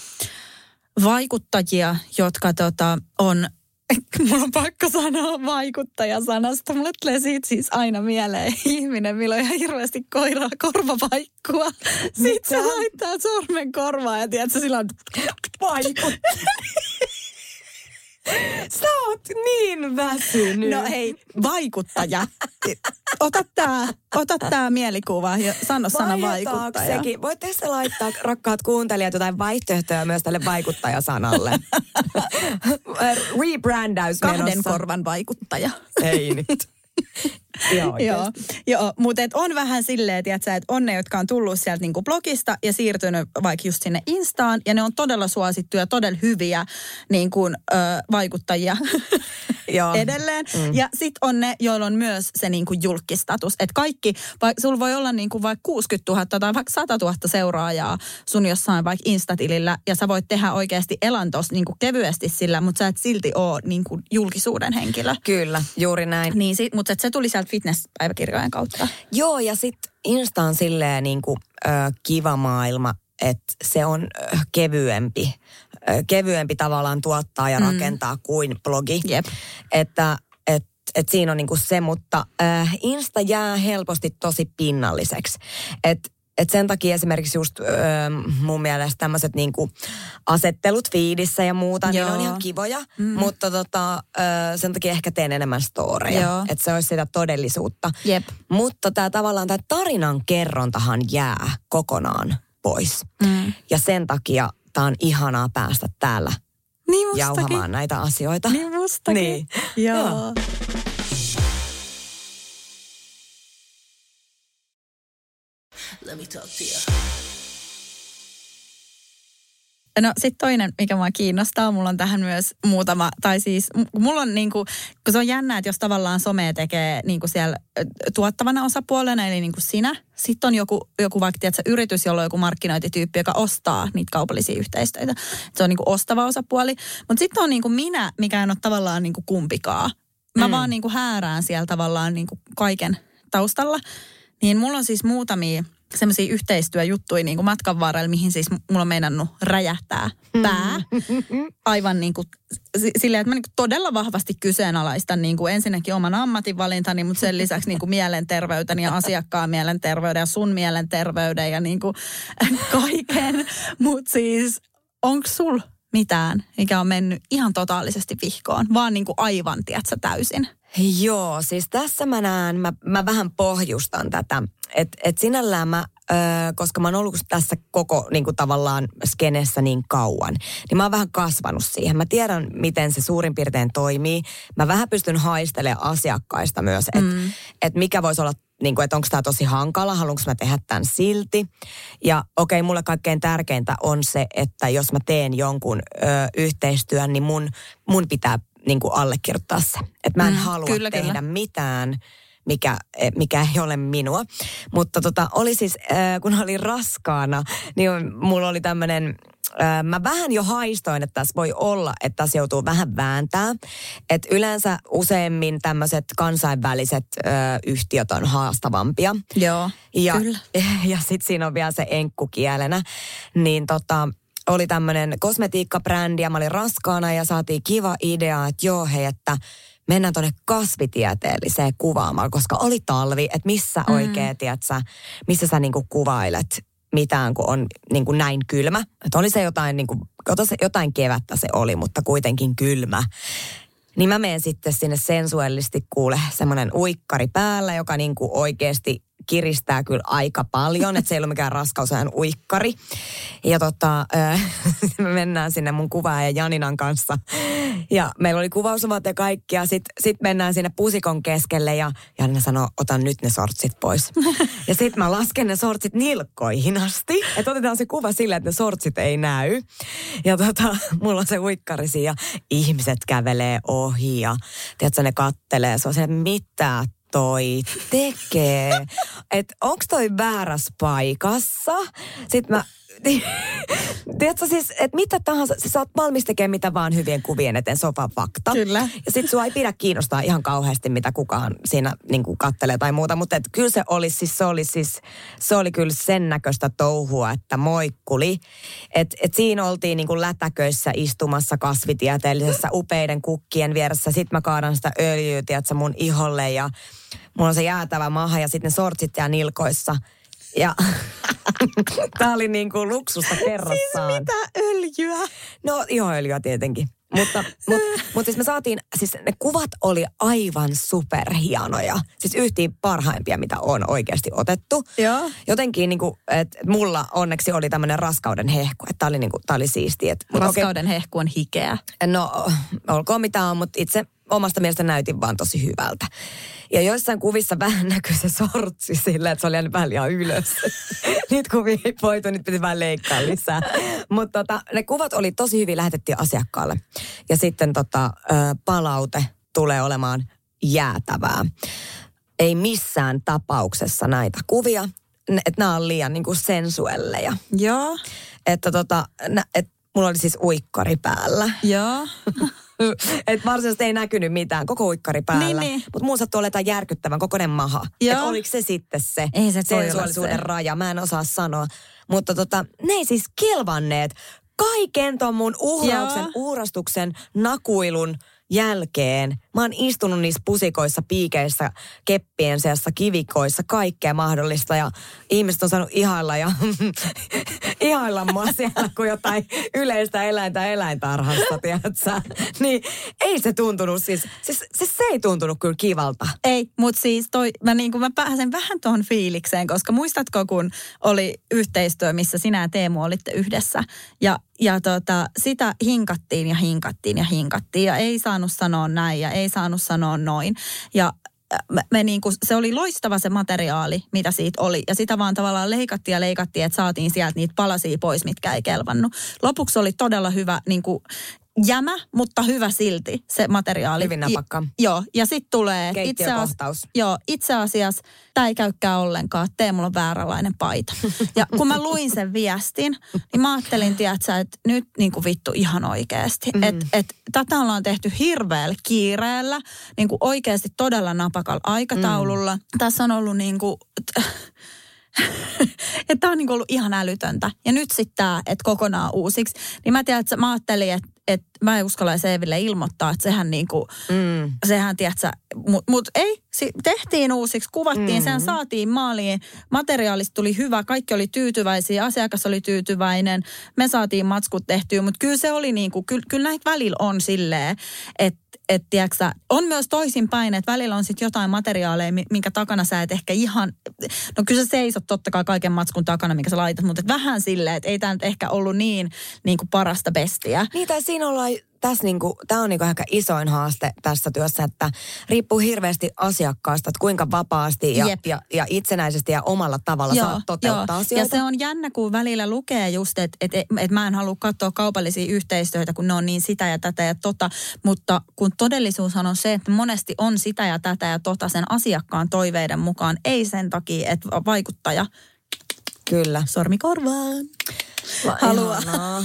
Speaker 3: vaikuttajia, jotka tota, on Mulla on pakko sanoa vaikuttajasanasta. Mulle tulee siitä siis aina mieleen ihminen, millä on ihan hirveästi koira, korvapaikkua. Sitten se laittaa sormen korvaan ja tiedät, sillä on vaikut.
Speaker 2: Sä oot niin väsynyt.
Speaker 3: No hei, vaikuttaja. Ota tää, ota tää mielikuva ja sano sana vaikuttaja.
Speaker 2: sekin? Voitte se laittaa, rakkaat kuuntelijat, jotain vaihtoehtoja myös tälle vaikuttajasanalle. Rebrändäys
Speaker 3: Kahden
Speaker 2: menossa.
Speaker 3: korvan vaikuttaja.
Speaker 2: Ei nyt. Joo,
Speaker 3: Joo, joo mutta on vähän silleen, tiiätkö, että on ne, jotka on tullut sieltä niinku blogista ja siirtynyt vaikka just sinne Instaan, ja ne on todella suosittuja, todella hyviä niin kuin, ö, vaikuttajia
Speaker 2: Joo.
Speaker 3: edelleen. Mm. Ja sitten on ne, joilla on myös se niin kuin julkistatus. Että kaikki, vaikka sulla voi olla niin kuin vaikka 60 000 tai vaikka 100 000 seuraajaa sun jossain vaikka Instatilillä, ja sä voit tehdä oikeasti elantos niin kuin kevyesti sillä, mutta sä et silti ole niin kuin julkisuuden henkilö.
Speaker 2: Kyllä, juuri näin.
Speaker 3: Niin, mutta se tuli sieltä fitness-päiväkirjojen kautta.
Speaker 2: Joo, ja sitten Insta on silleen niin kuin, ö, kiva maailma, että se on ö, kevyempi. Ö, kevyempi tavallaan tuottaa ja rakentaa kuin blogi.
Speaker 3: Jep.
Speaker 2: Että et, et siinä on niinku se, mutta äh, Insta jää helposti tosi pinnalliseksi. Et, et sen takia esimerkiksi just ö, mun mielestä tämmöiset niinku asettelut fiidissä ja muuta, niin ne on
Speaker 3: Joo.
Speaker 2: ihan kivoja. Mm. Mutta tota, ö, sen takia ehkä teen enemmän storeja.
Speaker 3: Joo.
Speaker 2: Että se olisi sitä todellisuutta.
Speaker 3: Jep.
Speaker 2: Mutta tämä tavallaan tämä tarinan kerrontahan jää kokonaan pois.
Speaker 3: Mm.
Speaker 2: Ja sen takia tämä on ihanaa päästä täällä
Speaker 3: Niin mustakin.
Speaker 2: jauhamaan näitä asioita.
Speaker 3: Niin mustakin.
Speaker 2: Niin.
Speaker 3: Joo.
Speaker 2: Joo.
Speaker 4: Let me talk to you.
Speaker 3: No sitten toinen, mikä mua kiinnostaa, mulla on tähän myös muutama, tai siis mulla on niinku, kun se on jännä, että jos tavallaan somea tekee niinku siellä tuottavana osapuolena, eli niinku sinä, sitten on joku, joku vaikka tiedätkö, yritys, jolla on joku markkinointityyppi, joka ostaa niitä kaupallisia yhteistöitä. Se on niinku ostava osapuoli. Mutta sitten on niinku minä, mikä en ole tavallaan niinku kumpikaan. Mä mm. vaan niinku häärään siellä tavallaan niinku kaiken taustalla. Niin mulla on siis muutamia semmoisia yhteistyöjuttuja niin kuin matkan varrella, mihin siis mulla on meinannut räjähtää pää. Aivan niin kuin, si- silleen, että mä niin kuin todella vahvasti kyseenalaistan niin kuin ensinnäkin oman ammatinvalintani, mutta sen lisäksi niin kuin mielenterveyteni ja asiakkaan mielenterveyden ja sun mielenterveyden ja niin kuin kaiken. Mutta siis, onko sul mitään, mikä on mennyt ihan totaalisesti vihkoon, vaan niin kuin aivan, tiedätkö, täysin?
Speaker 2: Joo, siis tässä mä näen, mä, mä vähän pohjustan tätä. Että et sinällään mä, ö, koska mä oon ollut tässä koko niin kuin tavallaan skenessä niin kauan, niin mä oon vähän kasvanut siihen. Mä tiedän, miten se suurin piirtein toimii. Mä vähän pystyn haistelemaan asiakkaista myös, että mm. et mikä voisi olla niin kuin, että onko tämä tosi hankala, haluanko mä tehdä tämän silti. Ja okei, okay, mulle kaikkein tärkeintä on se, että jos mä teen jonkun ö, yhteistyön, niin mun, mun pitää niin kuin allekirjoittaa se. Että mä en
Speaker 3: Mm,
Speaker 2: halua
Speaker 3: kyllä,
Speaker 2: tehdä
Speaker 3: kyllä.
Speaker 2: mitään, mikä, eh, mikä ei ole minua. Mutta tota, oli siis, äh, kun olin raskaana, niin mulla oli tämmöinen, äh, mä vähän jo haistoin, että tässä voi olla, että tässä joutuu vähän vääntää. Että yleensä useimmin tämmöiset kansainväliset äh, yhtiöt on haastavampia.
Speaker 3: Joo,
Speaker 2: Ja,
Speaker 3: kyllä.
Speaker 2: ja sitten siinä on vielä se enkkukielenä. Niin tota, oli tämmöinen kosmetiikkabrändi ja mä olin raskaana ja saatiin kiva idea, että joo hei, että mennään tuonne kasvitieteelliseen kuvaamaan, koska oli talvi, että missä mm. oikein, tiedätkö, missä sä niinku kuvailet mitään, kun on niinku näin kylmä. Että oli se jotain, niinku, jotain kevättä se oli, mutta kuitenkin kylmä. Niin mä menen sitten sinne sensuellisti kuule semmoinen uikkari päällä, joka niinku oikeasti kiristää kyllä aika paljon, että se ei ole mikään raskausajan uikkari. Ja tota, me mennään sinne mun ja Janinan kanssa. Ja meillä oli kuvausumat ja kaikki. Ja sitten sit mennään sinne pusikon keskelle ja Janina sanoo, otan nyt ne sortsit pois. ja sitten mä lasken ne sortsit nilkkoihin asti. Että otetaan se kuva silleen, että ne sortsit ei näy. Ja tota, mulla on se uikkari ja ihmiset kävelee ohi ja tiedätkö, ne kattelee. Se on se, mitä toi tekee? Että onko toi väärässä paikassa? Sitten mä Tiedätkö siis, että mitä tahansa, sä saat valmis tekemään mitä vaan hyvien kuvien eteen, sofa fakta.
Speaker 3: Kyllä.
Speaker 2: Ja sit sua ei pidä kiinnostaa ihan kauheasti, mitä kukaan siinä niin kuin kattelee tai muuta. Mutta kyllä se oli siis, se oli siis, se oli kyllä sen näköistä touhua, että moikkuli. Että et siinä oltiin niin kuin lätäköissä istumassa kasvitieteellisessä upeiden kukkien vieressä. Sitten mä kaadan sitä öljyä, tiedätkö, mun iholle ja mulla on se jäätävä maha ja sitten ne sortsit ja nilkoissa. Ja Tämä oli niin kuin luksusta kerrassaan.
Speaker 3: Siis mitä öljyä?
Speaker 2: No ihoöljyä tietenkin. Mutta, mutta, mutta siis me saatiin, siis ne kuvat oli aivan superhienoja. Siis yhtiin parhaimpia, mitä on oikeasti otettu.
Speaker 3: Joo.
Speaker 2: Jotenkin niin kuin, että mulla onneksi oli tämmöinen raskauden hehku, että tämä oli, niin kuin, tää oli siistiä. Et,
Speaker 3: raskauden okay, hehku on hikeä.
Speaker 2: No, olkoon mitä on, mutta itse omasta mielestä näytin vaan tosi hyvältä. Ja joissain kuvissa vähän näkyy se sortsi sillä, että se oli jäänyt vähän liian ylös. Nyt kuvia ei voitu, nyt piti vähän leikkaa lisää. Mutta tota, ne kuvat oli tosi hyvin lähetettiin asiakkaalle. Ja sitten tota, palaute tulee olemaan jäätävää. Ei missään tapauksessa näitä kuvia, että nämä on liian niin kuin sensuelleja.
Speaker 3: Joo.
Speaker 2: Että tota, että mulla oli siis uikkari päällä.
Speaker 3: Joo.
Speaker 2: Et varsinaisesti ei näkynyt mitään, koko uikkari päällä. Niin, niin. Mutta muun sattuu olemaan järkyttävän kokoinen maha. Että oliko se sitten se
Speaker 3: ei se
Speaker 2: sensuaalisuuden raja, mä en osaa sanoa. Mutta tota, ne ei siis kelvanneet kaiken ton mun uhrauksen, Joo. uurastuksen, nakuilun jälkeen mä oon istunut niissä pusikoissa, piikeissä, keppien seassa, kivikoissa, kaikkea mahdollista. Ja ihmiset on saanut ihailla ja ihailla mua siellä kuin jotain yleistä eläintä eläintarhasta, tiedätkö? Niin ei se tuntunut siis, siis, siis se ei tuntunut kyllä kivalta.
Speaker 3: Ei, mutta siis toi, mä, niin kuin mä pääsen vähän tuohon fiilikseen, koska muistatko kun oli yhteistyö, missä sinä ja Teemu olitte yhdessä ja ja tota, sitä hinkattiin ja hinkattiin ja hinkattiin ja ei saanut sanoa näin ja ei saanut sanoa noin. Ja äh, me, me niin kuin, se oli loistava se materiaali, mitä siitä oli. Ja sitä vaan tavallaan leikattiin ja leikattiin, että saatiin sieltä niitä palasia pois, mitkä ei kelvannut. Lopuksi oli todella hyvä niin kuin, jämä, mutta hyvä silti se materiaali.
Speaker 2: Hyvin napakka.
Speaker 3: I, joo, ja sitten tulee itse, as, joo, itse asiassa, tämä ei käykään ollenkaan, tee mulla on vääränlainen paita. ja kun mä luin sen viestin, niin mä ajattelin, tiedätkö, että nyt niin kuin vittu ihan oikeasti. Mm. Että et, tätä ollaan tehty hirveällä kiireellä, niin kuin oikeasti todella napakalla aikataululla. Mm. Tässä on ollut niin kuin, että tämä on niin ollut ihan älytöntä. Ja nyt sitten tämä, että kokonaan uusiksi. Niin mä tiedän, että mä ajattelin, että, että mä en uskalla Eeville ilmoittaa, että sehän niin kuin, mm. sehän tiedätkö, mutta mut ei, si, tehtiin uusiksi, kuvattiin, mm. sen saatiin maaliin, materiaalista tuli hyvä, kaikki oli tyytyväisiä, asiakas oli tyytyväinen, me saatiin matskut tehtyä, mutta kyllä se oli niin kuin, kyllä, kyllä näitä välillä on silleen, että että tiiäksä, on myös toisinpäin, että välillä on sitten jotain materiaaleja, minkä takana sä et ehkä ihan, no kyllä sä seisot totta kai kaiken matskun takana, minkä sä laitat, mutta vähän silleen, että ei tämä nyt ehkä ollut niin, niin kuin parasta bestiä.
Speaker 2: Niin, tai siinä ollaan tässä niinku, tämä on niinku ehkä isoin haaste tässä työssä, että riippuu hirveästi asiakkaasta, että kuinka vapaasti ja, ja, ja itsenäisesti ja omalla tavalla joo, saa toteuttaa joo. asioita.
Speaker 3: Ja se on jännä, kun välillä lukee just, että et, et, et mä en halua katsoa kaupallisia yhteistyötä, kun ne on niin sitä ja tätä ja tota, mutta kun todellisuushan on se, että monesti on sitä ja tätä ja tota sen asiakkaan toiveiden mukaan, ei sen takia, että vaikuttaja
Speaker 2: Kyllä.
Speaker 3: Sormi korvaan. Haluaa,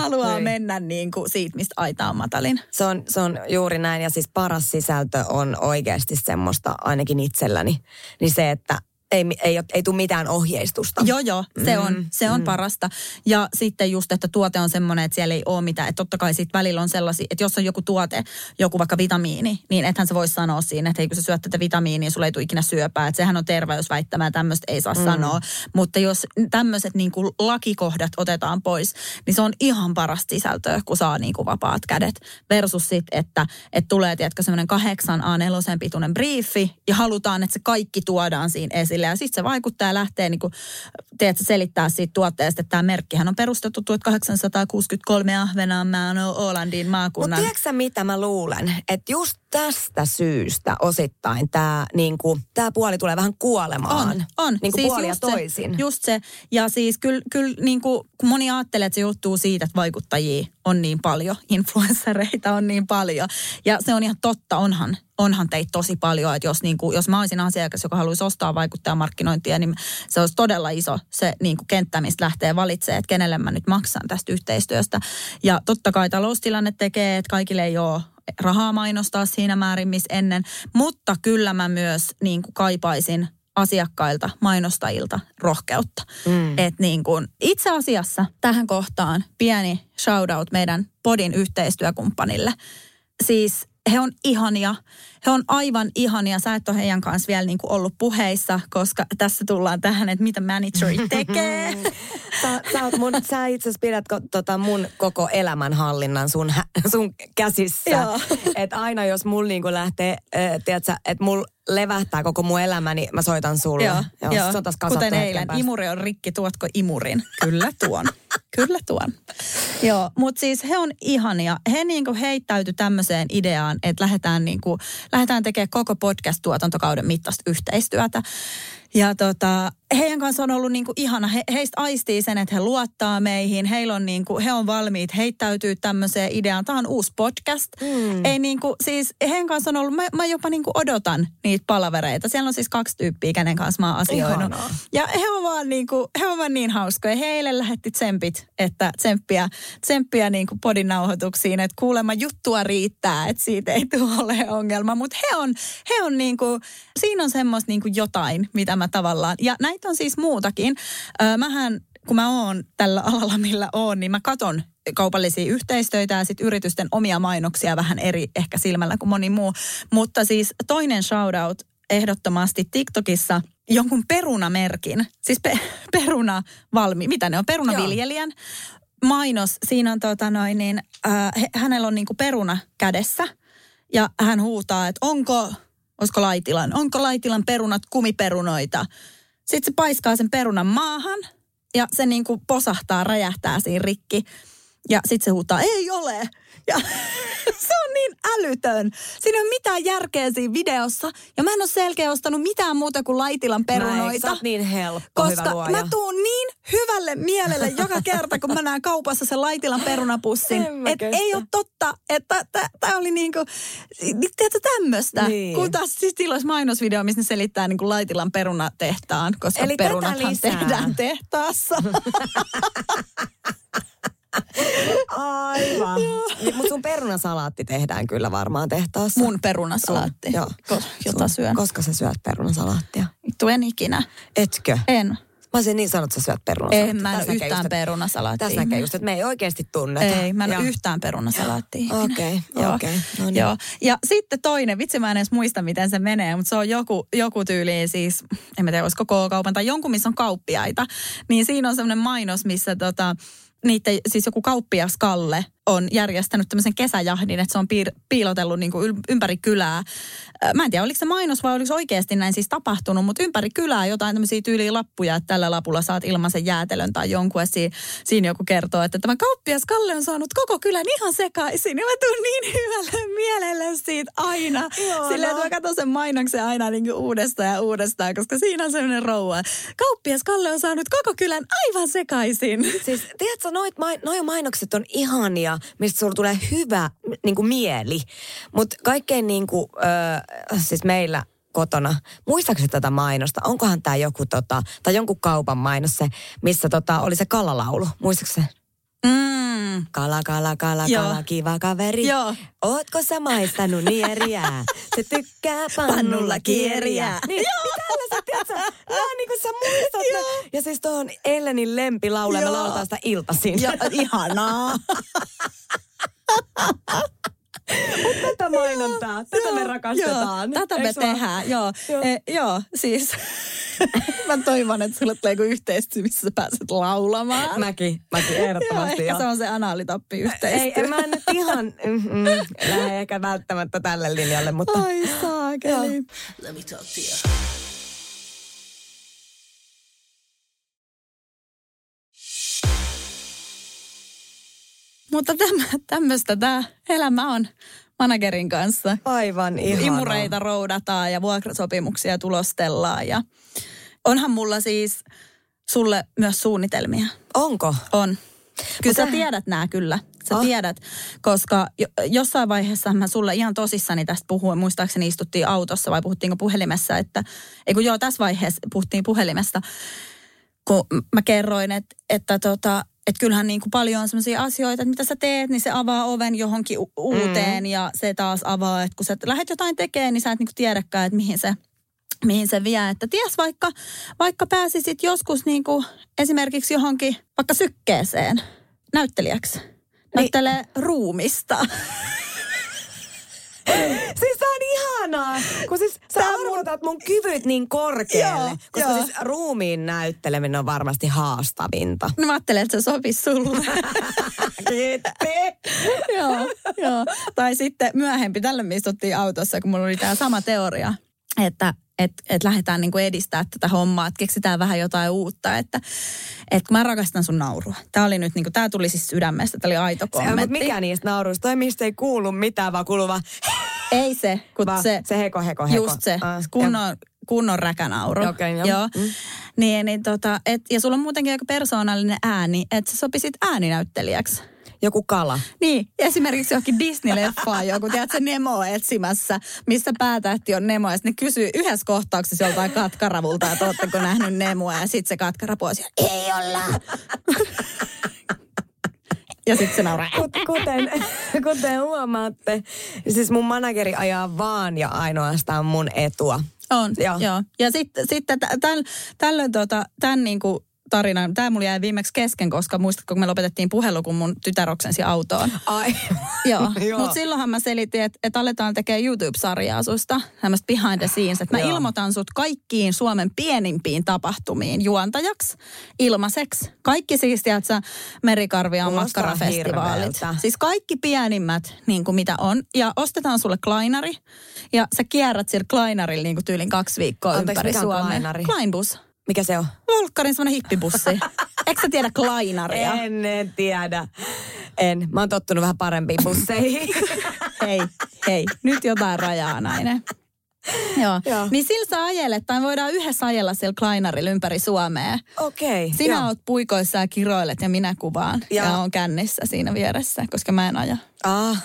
Speaker 3: haluaa niin. mennä niin kuin siitä, mistä aita on matalin.
Speaker 2: Se on, se on juuri näin ja siis paras sisältö on oikeasti semmoista ainakin itselläni. Niin se, että ei, ei, ei tule mitään ohjeistusta.
Speaker 3: Joo, joo, se
Speaker 2: Mm,
Speaker 3: on, se on parasta. Ja sitten just, että tuote on semmoinen, että siellä ei ole mitään. Että totta kai sitten välillä on sellaisia, että jos on joku tuote, joku vaikka vitamiini, niin ethän se voi sanoa siinä, että hei kun sä syöt tätä vitamiinia, sulla ei tule ikinä syöpää. Että sehän on terveysväittämä ja tämmöistä ei saa mm. sanoa. Mutta jos tämmöiset niin kuin lakikohdat otetaan pois, niin se on ihan parasta sisältöä, kun saa niin kuin vapaat kädet. Versus sitten, että, että tulee, tiedätkö, semmoinen kahdeksan A4 pituinen briefi ja halutaan, että se kaikki tuodaan siinä esille. Ja sitten se vaikuttaa ja lähtee niin kuin, tiedätkö, selittää siitä tuotteesta, että tämä merkkihän on perustettu 1863 Ahvenanmaan Ålandin
Speaker 2: Mutta
Speaker 3: maakunnan.
Speaker 2: tiedätkö sä, mitä mä luulen? Että just tästä syystä osittain tämä niinku, tää puoli tulee vähän kuolemaan.
Speaker 3: On, on.
Speaker 2: Niinku siis puoli ja
Speaker 3: just
Speaker 2: toisin.
Speaker 3: Se, just se. Ja siis kyllä, kyllä niin kuin, kun moni ajattelee, että se johtuu siitä, että vaikuttajia on niin paljon, influenssereita on niin paljon. Ja se on ihan totta, onhan, onhan teitä tosi paljon. Että jos, niin kuin, jos mä olisin asiakas, joka haluaisi ostaa vaikuttajamarkkinointia, niin se olisi todella iso se niin kuin kenttä, mistä lähtee valitsemaan, että kenelle mä nyt maksan tästä yhteistyöstä. Ja totta kai taloustilanne tekee, että kaikille ei ole rahaa mainostaa siinä määrin, missä ennen. Mutta kyllä mä myös niin kuin kaipaisin asiakkailta, mainostajilta rohkeutta. Mm. Et niin kuin, itse asiassa tähän kohtaan pieni shoutout meidän podin yhteistyökumppanille. Siis he on ihania. He on aivan ihania. Sä et ole heidän kanssa vielä niin kuin ollut puheissa, koska tässä tullaan tähän, että mitä manageri tekee.
Speaker 2: Sä, sä, oot mun, sä itse asiassa pidät ko, tota mun koko elämänhallinnan sun, hä- sun käsissä. Että aina jos mulla niinku lähtee, äh, tiedätkö, että mulla levähtää koko mun elämä, niin mä soitan sulle.
Speaker 3: Joo, joo.
Speaker 2: Se on taas
Speaker 3: Kuten eilen,
Speaker 2: päästä.
Speaker 3: imuri on rikki, tuotko imurin? Kyllä tuon. Kyllä tuon. Joo, mutta siis he on ihania. He niinku heittäytyi tämmöiseen ideaan, että lähdetään, niinku, lähdetään tekemään koko podcast-tuotantokauden mittaista yhteistyötä. Ja tota, heidän kanssa on ollut niinku ihana. He, heistä aistii sen, että he luottaa meihin. Heillä on niinku, he on valmiit heittäytyy tämmöiseen ideaan. Tämä on uusi podcast. Mm. Ei niinku, siis heidän kanssa on ollut, mä, mä jopa niinku odotan niitä palavereita. Siellä on siis kaksi tyyppiä, kenen kanssa mä oon asioinut.
Speaker 2: Ihanaa.
Speaker 3: Ja he on vaan, niinku, he on vaan niin hauskoja. Heille lähetti tsempit, että tsemppiä, tsemppiä niinku podin nauhoituksiin, että kuulemma juttua riittää, että siitä ei tule ole ongelma. Mutta he on, he on niinku, siinä on semmoista niinku jotain, mitä mä tavallaan, ja näitä on siis muutakin. Öö, mähän, kun mä oon tällä alalla, millä oon, niin mä katon kaupallisia yhteistöitä ja sitten yritysten omia mainoksia vähän eri ehkä silmällä kuin moni muu. Mutta siis toinen shoutout ehdottomasti TikTokissa jonkun perunamerkin, siis pe- peruna valmi, mitä ne on, perunaviljelijän mainos. Siinä on tota noin niin, äh, hänellä on niinku peruna kädessä ja hän huutaa, että onko, olisiko Laitilan, onko Laitilan perunat kumiperunoita. Sitten se paiskaa sen perunan maahan ja se niinku posahtaa, räjähtää siinä rikki. Ja sitten se huutaa, ei ole. Ja se on niin älytön. Siinä ei ole mitään järkeä siinä videossa. Ja mä en ole selkeä ostanut mitään muuta kuin Laitilan
Speaker 2: Näin,
Speaker 3: perunoita.
Speaker 2: oot niin helppo, hyvä
Speaker 3: Koska
Speaker 2: luoja.
Speaker 3: mä tuun niin hyvälle mielelle joka kerta, kun mä näen kaupassa sen Laitilan perunapussin. Että ei ole totta, että tämä oli niinku, niin tiedätkö tämmöistä.
Speaker 2: Niin.
Speaker 3: Kun taas siis tiloissa mainosvideo, missä ne selittää niinku Laitilan perunatehtaan, koska
Speaker 2: Eli
Speaker 3: perunathan tehdään tehtaassa.
Speaker 2: Aivan. Niin, Mutta sun perunasalaatti tehdään kyllä varmaan tehtaassa.
Speaker 3: Mun perunasalaatti,
Speaker 2: Joo.
Speaker 3: ko- jota
Speaker 2: Sun-
Speaker 3: syön.
Speaker 2: Koska sä syöt perunasalaattia?
Speaker 3: Vittu en ikinä.
Speaker 2: Etkö?
Speaker 3: En.
Speaker 2: Mä olisin niin sanonut, että sä syöt perunasalaattia.
Speaker 3: En, mä en
Speaker 2: Tässä
Speaker 3: yhtään
Speaker 2: just,
Speaker 3: perunasalaattia.
Speaker 2: Tässä näkee just, että me ei oikeasti tunneta.
Speaker 3: Ei, mä en
Speaker 2: Joo.
Speaker 3: yhtään perunasalaattia.
Speaker 2: Okei,
Speaker 3: Joo.
Speaker 2: okei, no niin.
Speaker 3: Joo. Ja sitten toinen, vitsi mä en edes muista miten se menee, mutta se on joku, joku tyyli siis, en mä tiedä, olisiko K-kaupan tai jonkun, missä on kauppiaita. Niin siinä on semmoinen mainos, missä tota, niitä, siis joku kauppias Kalle on järjestänyt tämmöisen kesäjahdin, että se on piir, piilotellut niin kuin ympäri kylää. Mä en tiedä, oliko se mainos vai oliko oikeasti näin siis tapahtunut, mutta ympäri kylää jotain tämmöisiä tyyliä lappuja, että tällä lapulla saat ilmaisen jäätelön tai jonkun. Ja siinä, siinä joku kertoo, että tämä kauppias Kalle on saanut koko kylän ihan sekaisin. Ja mä tuun niin hyvälle mielelle siitä aina.
Speaker 2: Ihanaa.
Speaker 3: Silleen, että mä katson sen mainoksen aina niin kuin uudestaan ja uudestaan, koska siinä on semmoinen rouva. Kauppias Kalle on saanut koko kylän aivan sekaisin.
Speaker 2: Siis, tiedätkö, noit, noi mainokset on ihania, mistä sulla tulee hyvä niin kuin mieli. Mutta kaikkein niin kuin, ö, siis meillä kotona, muistaakseni tätä mainosta? Onkohan tämä joku tota, tai jonkun kaupan mainos se, missä tota, oli se kalalaulu, muistaakseni?
Speaker 3: Mm.
Speaker 2: Kala, kala, kala,
Speaker 3: Joo.
Speaker 2: kala, kiva kaveri.
Speaker 3: Joo.
Speaker 2: Ootko sä maistanut nieriä? Se tykkää pannulla kieriä. Niin, mitä tällaiset, tiedätkö? Nää on niinku sä muistat ne. Ja siis tuo on Ellenin lempilaulu ja me
Speaker 3: Joo.
Speaker 2: lauletaan sitä iltaisin.
Speaker 3: Ja, ihanaa.
Speaker 2: Tätä mainontaa, tätä me rakastetaan.
Speaker 3: Joo, tätä me tehdään, joo.
Speaker 2: Joo.
Speaker 3: Joo, e, joo siis mä toivon, että sulle tulee joku yhteistyö, missä sä pääset laulamaan.
Speaker 2: Mäkin, mäkin
Speaker 3: Joo,
Speaker 2: ehdottomasti.
Speaker 3: ehkä
Speaker 2: joo.
Speaker 3: se on se anaalitappi yhteistyö.
Speaker 2: Ei, en mä nyt ihan mm, mm, lähde ehkä välttämättä tälle linjalle, mutta
Speaker 3: Ai saakeli.
Speaker 4: Let me talk to you.
Speaker 3: Mutta tämmöistä tämä elämä on managerin kanssa.
Speaker 2: aivan ihanaa.
Speaker 3: Imureita roudataan ja vuokrasopimuksia tulostellaan. Ja onhan mulla siis sulle myös suunnitelmia.
Speaker 2: Onko?
Speaker 3: On. Kyllä sä
Speaker 2: Mutta-
Speaker 3: tiedät nämä kyllä. Sä
Speaker 2: Ah.
Speaker 3: tiedät, koska jo, jossain vaiheessa mä sulle ihan tosissani tästä puhuin. Muistaakseni istuttiin autossa vai puhuttiinko puhelimessa, että... Ei kun joo, tässä vaiheessa puhuttiin puhelimesta, kun mä kerroin, että, että tota, että kyllähän niin kuin paljon on sellaisia asioita, että mitä sä teet, niin se avaa oven johonkin u- uuteen mm. ja se taas avaa, että kun sä lähdet jotain tekemään, niin sä et niin kuin tiedäkään, että mihin se, mihin se vie. Että ties vaikka, vaikka pääsisit joskus niin kuin esimerkiksi johonkin vaikka sykkeeseen näyttelijäksi. Näyttelee ruumista.
Speaker 2: Siis tää on ihanaa, kun siis sä arvotat mun kyvyt niin korkealle.
Speaker 3: Joo,
Speaker 2: koska
Speaker 3: joo.
Speaker 2: siis ruumiin näytteleminen on varmasti haastavinta.
Speaker 3: No mä ajattelin, että se sopisi sulle.
Speaker 2: Kiitti.
Speaker 3: joo, joo. Tai sitten myöhempi, tällä me istuttiin autossa, kun mulla oli tämä sama teoria, että et, et lähdetään niinku edistää tätä hommaa, että keksitään vähän jotain uutta, että et mä rakastan sun naurua. Tämä oli nyt niinku, tää tuli siis sydämestä, tämä oli aito
Speaker 2: Mutta
Speaker 3: kommentti.
Speaker 2: mikä niistä nauruista? Toi mistä ei kuulu mitään, vaan kuuluu vaan,
Speaker 3: Ei se, kun
Speaker 2: vaan
Speaker 3: se,
Speaker 2: se heko, heko, heko.
Speaker 3: just se,
Speaker 2: Ah,
Speaker 3: kunnon, kunnon räkänauru.
Speaker 2: Okei, joo.
Speaker 3: joo.
Speaker 2: Mm.
Speaker 3: Niin, niin tota, et, ja sulla on muutenkin aika persoonallinen ääni, että sä sopisit ääninäyttelijäksi.
Speaker 2: Joku kala.
Speaker 3: Niin, esimerkiksi johonkin Disney-leffaan joku, tiedätkö, Nemo etsimässä, missä päätähti on Nemo. Ja sitten ne kysyy yhdessä kohtauksessa joltain katkaravulta, että ootteko nähnyt Nemoa. Ja sitten se katkarapu on siellä, ei olla. ja sitten se nauraa.
Speaker 2: Kut- Kuten, kuten huomaatte, siis mun manageri ajaa vaan ja ainoastaan mun etua.
Speaker 3: On,
Speaker 2: Joo.
Speaker 3: joo. Ja sitten sit, täl, tällöin tota, tämän niinku tarinan, tämä mulla jäi viimeksi kesken, koska muistatko, kun me lopetettiin puhelu, kun mun tytär oksensi autoon.
Speaker 2: Ai.
Speaker 3: Joo,
Speaker 2: Joo.
Speaker 3: mutta silloinhan mä selitin, että, että aletaan tekemään YouTube-sarjaa susta, tämmöistä behind the scenes, että mä
Speaker 2: Joo.
Speaker 3: ilmoitan sut kaikkiin Suomen pienimpiin tapahtumiin juontajaksi ilmaiseksi. Kaikki siis, tiedätkö, Merikarvian
Speaker 2: Kuulostaa
Speaker 3: makkarafestivaalit. Siis kaikki pienimmät, niin kuin mitä on. Ja ostetaan sulle klainari, ja sä kierrät sillä klainarilla niin kuin tyylin kaksi viikkoa
Speaker 2: Anteeksi,
Speaker 3: ympäri Suomea.
Speaker 2: klainari?
Speaker 3: Kleinbus.
Speaker 2: Mikä se on?
Speaker 3: Volkkarin semmoinen hippibussi. Eikö sä tiedä klainaria?
Speaker 2: En, en tiedä. En. Mä oon tottunut vähän parempiin busseihin.
Speaker 3: hei, hei, nyt jotain rajaa nainen. Joo.
Speaker 2: Joo.
Speaker 3: Niin sillä sä ajelet, tai voidaan yhdessä ajella siellä Klainarilla ympäri Suomea.
Speaker 2: Okei.
Speaker 3: Sinä
Speaker 2: joo.
Speaker 3: oot puikoissa ja kiroilet ja minä kuvaan. Ja,
Speaker 2: Ja-
Speaker 3: ja on kännissä siinä vieressä, koska mä en aja.
Speaker 2: Ah,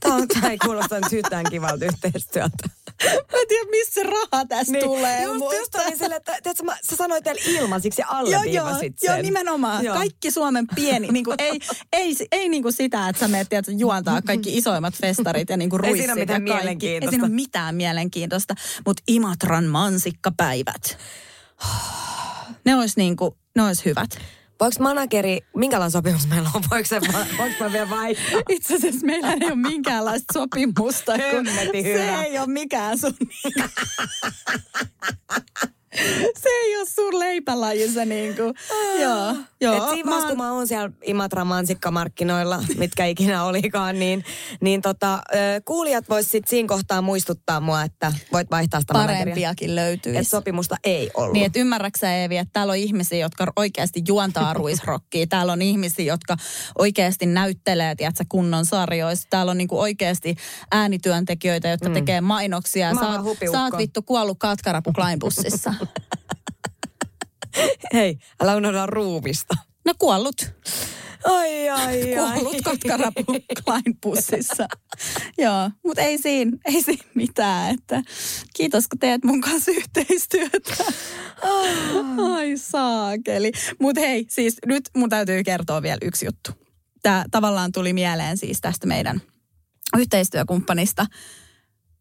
Speaker 2: tää, on, tää ei kuulosta nyt yhtään kivalta yhteistyöltä.
Speaker 3: Mä en tiedä, missä raha tästä tulee.
Speaker 2: just,
Speaker 3: mutta-
Speaker 2: just olin sille, että tiedätkö, mä, sä sanoit vielä ilmaisiksi ja
Speaker 3: Joo, joo,
Speaker 2: alleviivasit sen.
Speaker 3: joo, nimenomaan.
Speaker 2: Joo.
Speaker 3: Kaikki Suomen pieni, niin kuin, ei, ei, ei niin kuin sitä, että sä menet tiedätkö, juontaa kaikki isoimmat festarit ja niin kuin
Speaker 2: Ei
Speaker 3: ruissit
Speaker 2: siinä ole mitään
Speaker 3: kaikki.
Speaker 2: mielenkiintoista.
Speaker 3: Ei siinä ole mitään mielenkiintoista, mutta Imatran mansikkapäivät. Ne olisi niin kuin, ne olisi hyvät.
Speaker 2: Voiko manageri, minkälainen sopimus meillä on? Voiko, se, va- voiko mä vielä vaihtaa?
Speaker 3: Itse asiassa meillä ei ole minkäänlaista sopimusta, kun
Speaker 2: Hemmetin
Speaker 3: se ei ole mikään sun... se ole sun leipälaji se niinku. Joo, joo.
Speaker 2: Et siinä vaiheessa, kun mä oon siellä Imatra mansikkamarkkinoilla, mitkä ikinä olikaan, niin, niin tota, kuulijat vois sit siinä kohtaa muistuttaa mua, että voit vaihtaa sitä
Speaker 3: parempiakin löytyisi.
Speaker 2: Että sopimusta ei ollut.
Speaker 3: Niin, että ymmärräksä Eevi, että täällä on ihmisiä, jotka oikeasti juontaa ruisrokkia. Täällä on ihmisiä, jotka oikeasti näyttelee, tiedätkö, kunnon sarjoissa. Täällä on niinku oikeasti äänityöntekijöitä, jotka mm. tekee mainoksia. Oot, sä oot vittu kuollut katkarapu Kleinbussissa.
Speaker 2: Hei, älä unohda ruumista.
Speaker 3: No kuollut.
Speaker 2: Ai, ai, ai.
Speaker 3: Kuollut katkarapu Kleinbussissa. Joo, mutta ei siinä, ei siinä mitään. Että kiitos, kun teet mun kanssa yhteistyötä. Ai saakeli. Mutta hei, siis nyt mun täytyy kertoa vielä yksi juttu. tämä tavallaan tuli mieleen siis tästä meidän yhteistyökumppanista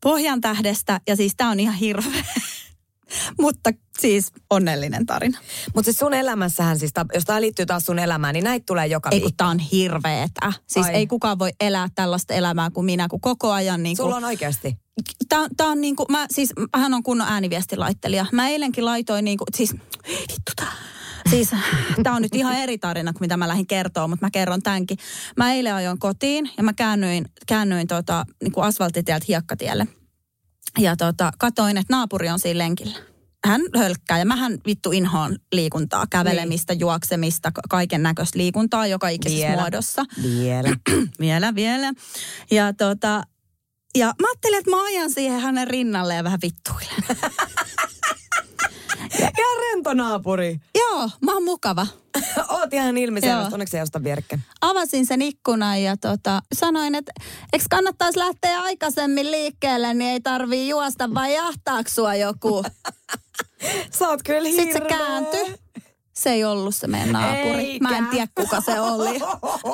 Speaker 3: Pohjan tähdestä. Ja siis tämä on ihan hirveä, mutta siis onnellinen tarina.
Speaker 2: Mutta siis sun elämässähän, siis, jos tämä liittyy taas sun elämään, niin näitä tulee joka
Speaker 3: Ei kun
Speaker 2: viikko.
Speaker 3: tämä on hirveetä. Siis
Speaker 2: Ai.
Speaker 3: ei kukaan voi elää tällaista elämää kuin minä, kun koko ajan niin
Speaker 2: Sulla
Speaker 3: kuin,
Speaker 2: on oikeasti.
Speaker 3: Tää, tää on niinku, mä siis, hän on kunnon ääniviestilaittelija. Mä eilenkin laitoin niinku, siis, vittu tää. Siis tämä on nyt ihan eri tarina kuin mitä mä lähdin kertoa, mutta mä kerron tämänkin. Mä eilen ajoin kotiin ja mä käännyin, käännyin tota, niin kuin asfalttitieltä hiekkatielle. Ja tota, katoin, että naapuri on siinä lenkillä. Hän hölkkää ja mähän vittu inhoon liikuntaa, kävelemistä, juoksemista, kaiken näköistä liikuntaa joka ikisessä
Speaker 2: Vielä.
Speaker 3: muodossa
Speaker 2: Vielä.
Speaker 3: vielä, vielä. Ja tota, ja mä ajattelin, että mä ajan siihen hänen rinnalle ja vähän vittuilen.
Speaker 2: Ihan rento naapuri.
Speaker 3: Joo, mä oon mukava.
Speaker 2: Oot ihan ilmiselvästi, onneksi ei osta vierekkäin.
Speaker 3: Avasin sen ikkunan ja tota, sanoin, että eikö kannattaisi lähteä aikaisemmin liikkeelle, niin ei tarvii juosta vai jahtaako sua joku.
Speaker 2: Sä oot kyllä hirveä.
Speaker 3: Sitten se kääntyi. Se ei ollut se meidän naapuri.
Speaker 2: Eikä.
Speaker 3: Mä en tiedä, kuka se oli.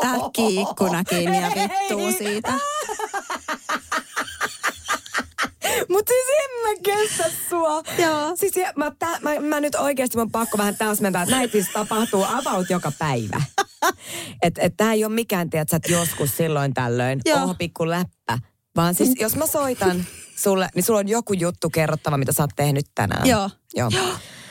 Speaker 3: Äkki ikkuna kiinni ja vittuu siitä.
Speaker 2: Mut siis en mä kestä sua.
Speaker 3: Joo.
Speaker 2: Siis ja, mä, tää, mä, mä, nyt oikeasti oon pakko vähän täsmentää, että näitä siis tapahtuu about joka päivä. Että et tää ei ole mikään, tiedät sä, joskus silloin tällöin,
Speaker 3: Joo.
Speaker 2: oho pikku läppä. Vaan siis jos mä soitan sulle, niin sulla on joku juttu kerrottava, mitä sä oot tehnyt tänään.
Speaker 3: Joo.
Speaker 2: Joo.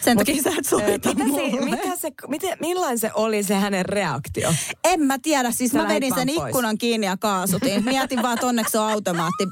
Speaker 3: Sen
Speaker 2: Mut,
Speaker 3: takia sä et soita
Speaker 2: mitä
Speaker 3: mulle.
Speaker 2: se, mitä se, miten, millainen se oli se hänen reaktio?
Speaker 3: En mä tiedä, siis
Speaker 2: Sä
Speaker 3: mä vedin sen
Speaker 2: pois.
Speaker 3: ikkunan kiinni ja kaasutin. Mietin vaan, että onneksi on automaatti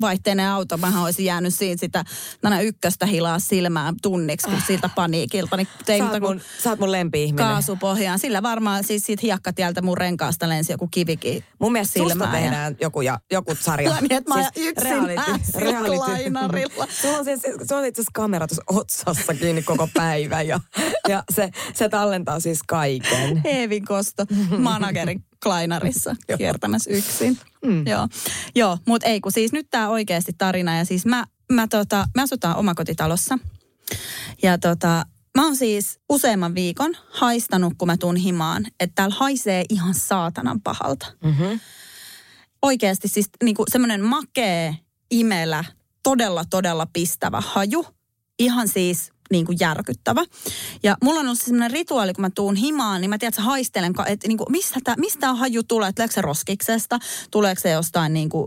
Speaker 3: vaihteinen auto. Mähän olisin jäänyt siinä sitä tänä ykköstä hilaa silmään tunniksi, kun siltä paniikilta. Niin ei
Speaker 2: Sä oot, mun, sä oot mun lempi-ihminen.
Speaker 3: kaasupohjaan. Sillä varmaan siis siitä hiekkatieltä mun renkaasta lensi joku kivikin
Speaker 2: Mun mielestä susta
Speaker 3: silmään. Ja...
Speaker 2: tehdään joku, ja, joku sarja.
Speaker 3: Niin, että mä ajan yksin lainarilla.
Speaker 2: Sulla on, siis, sulla on itse asiassa kamera tuossa otsassa kiinni koko päivän ja, ja se, se tallentaa siis kaiken.
Speaker 3: Eevin kosto managerin klainarissa kiertämässä yksin. Mm. Joo, Joo mutta ei kun siis nyt tämä oikeasti tarina ja siis mä, mä, tota, me asutaan omakotitalossa ja tota, mä oon siis useamman viikon haistanut, kun mä tuun himaan, että täällä haisee ihan saatanan pahalta.
Speaker 2: Mm-hmm.
Speaker 3: Oikeasti siis niinku semmoinen makee, imelä, todella todella pistävä haju. Ihan siis niin kuin järkyttävä. Ja mulla on ollut semmoinen rituaali, kun mä tuun himaan, niin mä tiedän, että haistelen, että niin kuin, mistä, tää, mistä tämä haju tulee? Tuleeko se roskiksesta? Tuleeko se jostain niin kuin,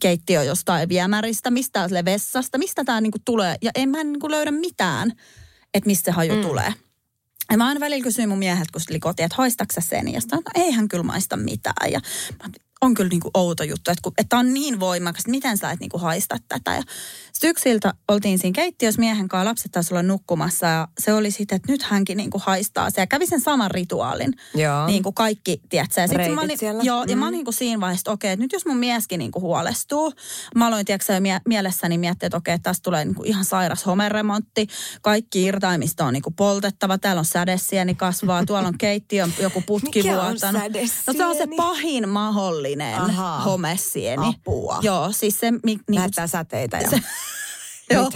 Speaker 3: keittiö jostain viemäristä? Mistä se vessasta? Mistä tämä niin kuin, tulee? Ja en mä niin kuin, löydä mitään, että mistä se haju mm. tulee. Ja mä aina välillä kysyin mun mieheltä, kun se tuli kotiin, että haistaksa sen? Ja sitten no, eihän kyllä maista mitään. Ja mä, on kyllä niinku outo juttu, että, kun, että on niin voimakas, että miten sä et niinku haista tätä. Ja sitten yksi ilta oltiin siinä keittiössä miehen kanssa, lapset taisi olla nukkumassa ja se oli sitten, että nyt hänkin niinku haistaa se. Ja kävi sen saman rituaalin,
Speaker 2: Joo.
Speaker 3: niin kuin kaikki, tiedätkö. Ja sit
Speaker 2: Reitit
Speaker 3: mä olin,
Speaker 2: siellä.
Speaker 3: Joo, ja
Speaker 2: Mm.
Speaker 3: mä olin niinku siinä vaiheessa, että okei, että nyt jos mun mieskin niinku huolestuu. Mä aloin, tiedätkö, jo mie- mielessäni miettiä, että okei, tästä tulee niinku ihan sairas homeremontti. Kaikki irtaimista on niinku poltettava. Täällä on sädesieni kasvaa, tuolla on keittiön joku putki
Speaker 2: Mikä on
Speaker 3: vuotanut. No se on se pahin mahdollinen
Speaker 2: Ahaa.
Speaker 3: homesieni.
Speaker 2: Apua.
Speaker 3: Joo, siis se... Mi, niinku,
Speaker 2: Näyttää säteitä ja...
Speaker 3: se- Joo.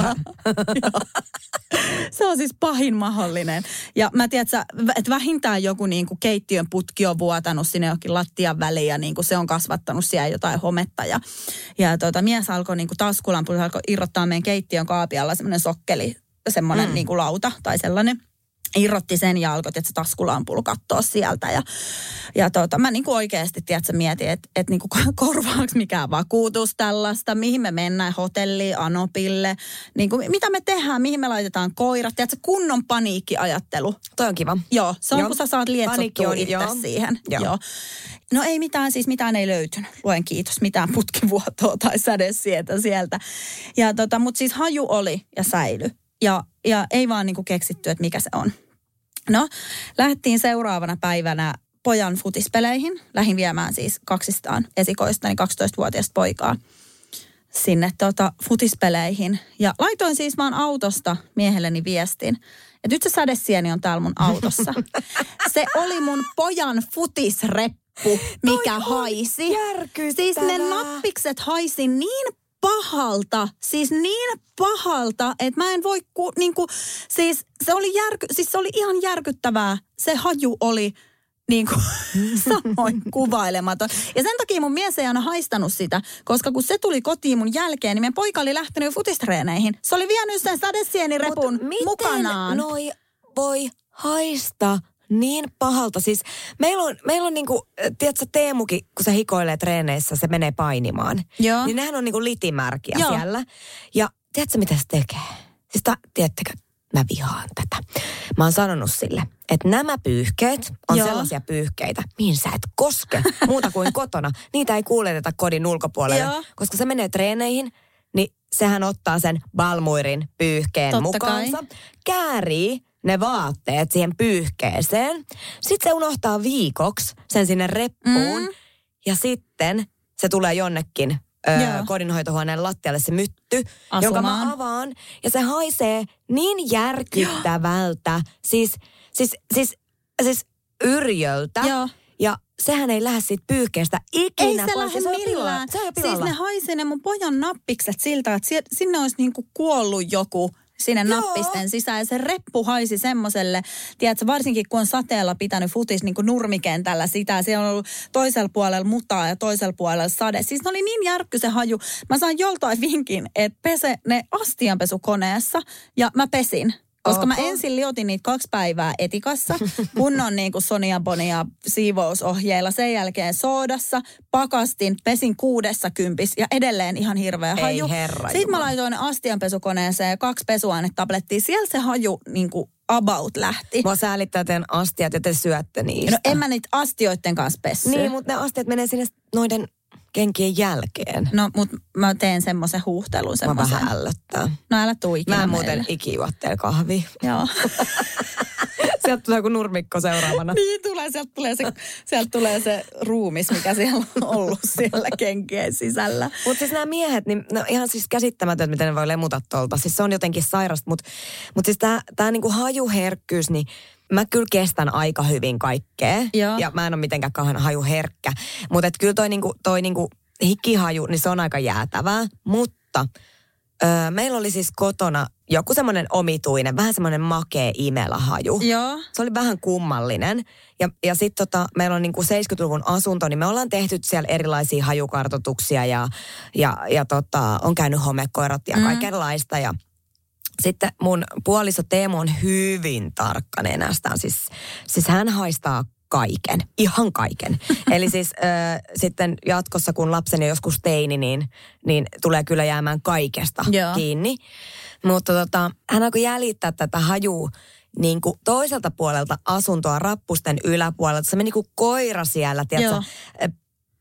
Speaker 3: Se on siis pahin mahdollinen. Ja mä tiedän, että vähintään joku niin kuin keittiön putki on vuotanut sinne johonkin lattian väliin ja niin kuin se on kasvattanut siellä jotain hometta. Ja, ja tota, mies alkoi niin kuin taskulampulla alkoi irrottaa meidän keittiön kaapialla semmoinen sokkeli, semmoinen mm. niin kuin lauta tai sellainen irrotti sen ja alkoi että taskulampulla katsoa sieltä. Ja, ja tota, mä niinku oikeasti tiedätkö, mietin, että et niinku korvaako mikään vakuutus tällaista, mihin me mennään hotelliin, Anopille, niinku, mitä me tehdään, mihin me laitetaan koirat. Tiedätkö, kunnon paniikkiajattelu.
Speaker 2: Toi on kiva.
Speaker 3: Joo, se on
Speaker 2: Joo.
Speaker 3: kun sä saat lietsottua itse
Speaker 2: joo.
Speaker 3: siihen.
Speaker 2: Joo.
Speaker 3: Joo. No ei mitään, siis mitään ei löytynyt. Luen kiitos, mitään putkivuotoa tai sädesietä sieltä. Ja tota, mutta siis haju oli ja säily. Ja, ja ei vaan niinku keksitty, että mikä se on. No, lähdettiin seuraavana päivänä pojan futispeleihin. Lähin viemään siis kaksistaan esikoista, niin 12-vuotiaista poikaa sinne tota, futispeleihin. Ja laitoin siis vaan autosta miehelleni viestin, että nyt se sädesieni on täällä mun autossa. se oli mun pojan futisreppu, mikä haisi. Siis ne nappikset haisi niin pahalta, siis niin pahalta, että mä en voi, ku, niin kuin, siis se oli, järky, siis se oli ihan järkyttävää. Se haju oli niin kuin, samoin kuvailematon. Ja sen takia mun mies ei aina haistanut sitä, koska kun se tuli kotiin mun jälkeen, niin meidän poika oli lähtenyt jo futistreeneihin. Se oli vienyt sen sadesienirepun
Speaker 2: Mut miten
Speaker 3: mukanaan.
Speaker 2: noi voi haista niin pahalta? Siis meillä on, meillä on niinku, tiedätkö Teemukin, kun se hikoilee treeneissä, se menee painimaan.
Speaker 3: Joo.
Speaker 2: Niin nehän on niinku litimärkiä
Speaker 3: Joo.
Speaker 2: siellä. Ja tiedätkö mitä se tekee? Siis ta, tiedättekö, mä vihaan tätä. Mä oon sanonut sille, että nämä pyyhkeet on
Speaker 3: Joo.
Speaker 2: sellaisia pyyhkeitä, mihin sä et koske muuta kuin kotona. Niitä ei kuuleteta kodin ulkopuolelle,
Speaker 3: Joo.
Speaker 2: koska se menee treeneihin, niin sehän ottaa sen balmuirin pyyhkeen
Speaker 3: Totta
Speaker 2: mukaansa,
Speaker 3: kai.
Speaker 2: käärii ne vaatteet siihen pyyhkeeseen. Sitten se unohtaa viikoksi sen sinne reppuun
Speaker 3: Mm.
Speaker 2: ja sitten se tulee jonnekin ö,
Speaker 3: Joo.
Speaker 2: kodinhoitohuoneen lattialle se mytty,
Speaker 3: Asumaan.
Speaker 2: jonka mä avaan. Ja se haisee niin järkyttävältä, siis, siis, siis, siis yrjöltä.
Speaker 3: Joo.
Speaker 2: Ja sehän ei lähde siitä pyyhkeestä ikinä
Speaker 3: Ei se lähde
Speaker 2: pilalla.
Speaker 3: millään.
Speaker 2: Se on
Speaker 3: Siis ne haisee ne mun pojan nappikset siltä, että sinne olisi niinku kuollut joku sinne
Speaker 2: Joo.
Speaker 3: nappisten sisään. Ja se reppu haisi semmoiselle, tiedätkö, varsinkin kun on sateella pitänyt futis niin kuin nurmikentällä sitä. Siellä on ollut toisella puolella mutaa ja toisella puolella sade. Siis ne oli niin järkky se haju. Mä sain joltain vinkin, että pese ne astianpesukoneessa ja mä pesin. Koska mä
Speaker 2: Oho.
Speaker 3: ensin liotin niitä kaksi päivää etikassa, kunnon niin kuin Sonia Bonia siivousohjeilla. Sen jälkeen soodassa, pakastin, pesin kuudessa kympis ja edelleen ihan hirveä
Speaker 2: Ei
Speaker 3: haju.
Speaker 2: herra
Speaker 3: Sitten mä laitoin ne astianpesukoneeseen ja kaksi pesuainetablettia. Siellä se haju niin kuin about lähti.
Speaker 2: Mua säälittää teidän astiat ja te syötte niistä.
Speaker 3: No en mä niitä astioiden kanssa pessy.
Speaker 2: Niin, mutta ne astiat menee sinne noiden kenkien jälkeen.
Speaker 3: No, mutta mä teen semmoisen huuhtelun.
Speaker 2: Mä
Speaker 3: Semmoisen.
Speaker 2: vähän ällöttää.
Speaker 3: No älä tuu ikinä
Speaker 2: Mä en
Speaker 3: meille.
Speaker 2: muuten iki juo teillä kahvia.
Speaker 3: Joo.
Speaker 2: Sieltä tulee joku nurmikko seuraavana.
Speaker 3: Niin tulee, sieltä tulee, se, sieltä tulee se ruumis, mikä siellä on ollut siellä kenkien sisällä.
Speaker 2: Mutta siis nämä miehet, niin no ihan siis käsittämätöntä, miten ne voi lemuta tuolta. Siis se on jotenkin sairasta, mutta mut siis tämä niinku hajuherkkyys, niin mä kyllä kestän aika hyvin kaikkea.
Speaker 3: Joo.
Speaker 2: Ja mä en ole mitenkään kauhean hajuherkkä. Mutta kyllä toi, niinku, toi niinku hikihaju, niin se on aika jäätävää. Mutta öö, meillä oli siis kotona joku semmoinen omituinen, vähän semmoinen makea imelahaju.
Speaker 3: Joo.
Speaker 2: Se oli vähän kummallinen. Ja, ja sitten tota, meillä on niinku 70-luvun asunto, niin me ollaan tehty siellä erilaisia hajukartoituksia ja, ja, ja tota, on käynyt homekoirat ja
Speaker 3: Mm.
Speaker 2: kaikenlaista. Ja sitten mun puoliso Teemu on hyvin tarkka nenästään. Siis, siis hän haistaa kaiken, ihan kaiken. Eli siis äh, sitten jatkossa, kun lapseni on joskus teini, niin, niin tulee kyllä jäämään kaikesta
Speaker 3: Joo.
Speaker 2: kiinni. Mutta tota, hän alkoi jäljittää tätä hajua niin kuin toiselta puolelta asuntoa rappusten yläpuolelta. Se meni kuin koira siellä, tiedätkö.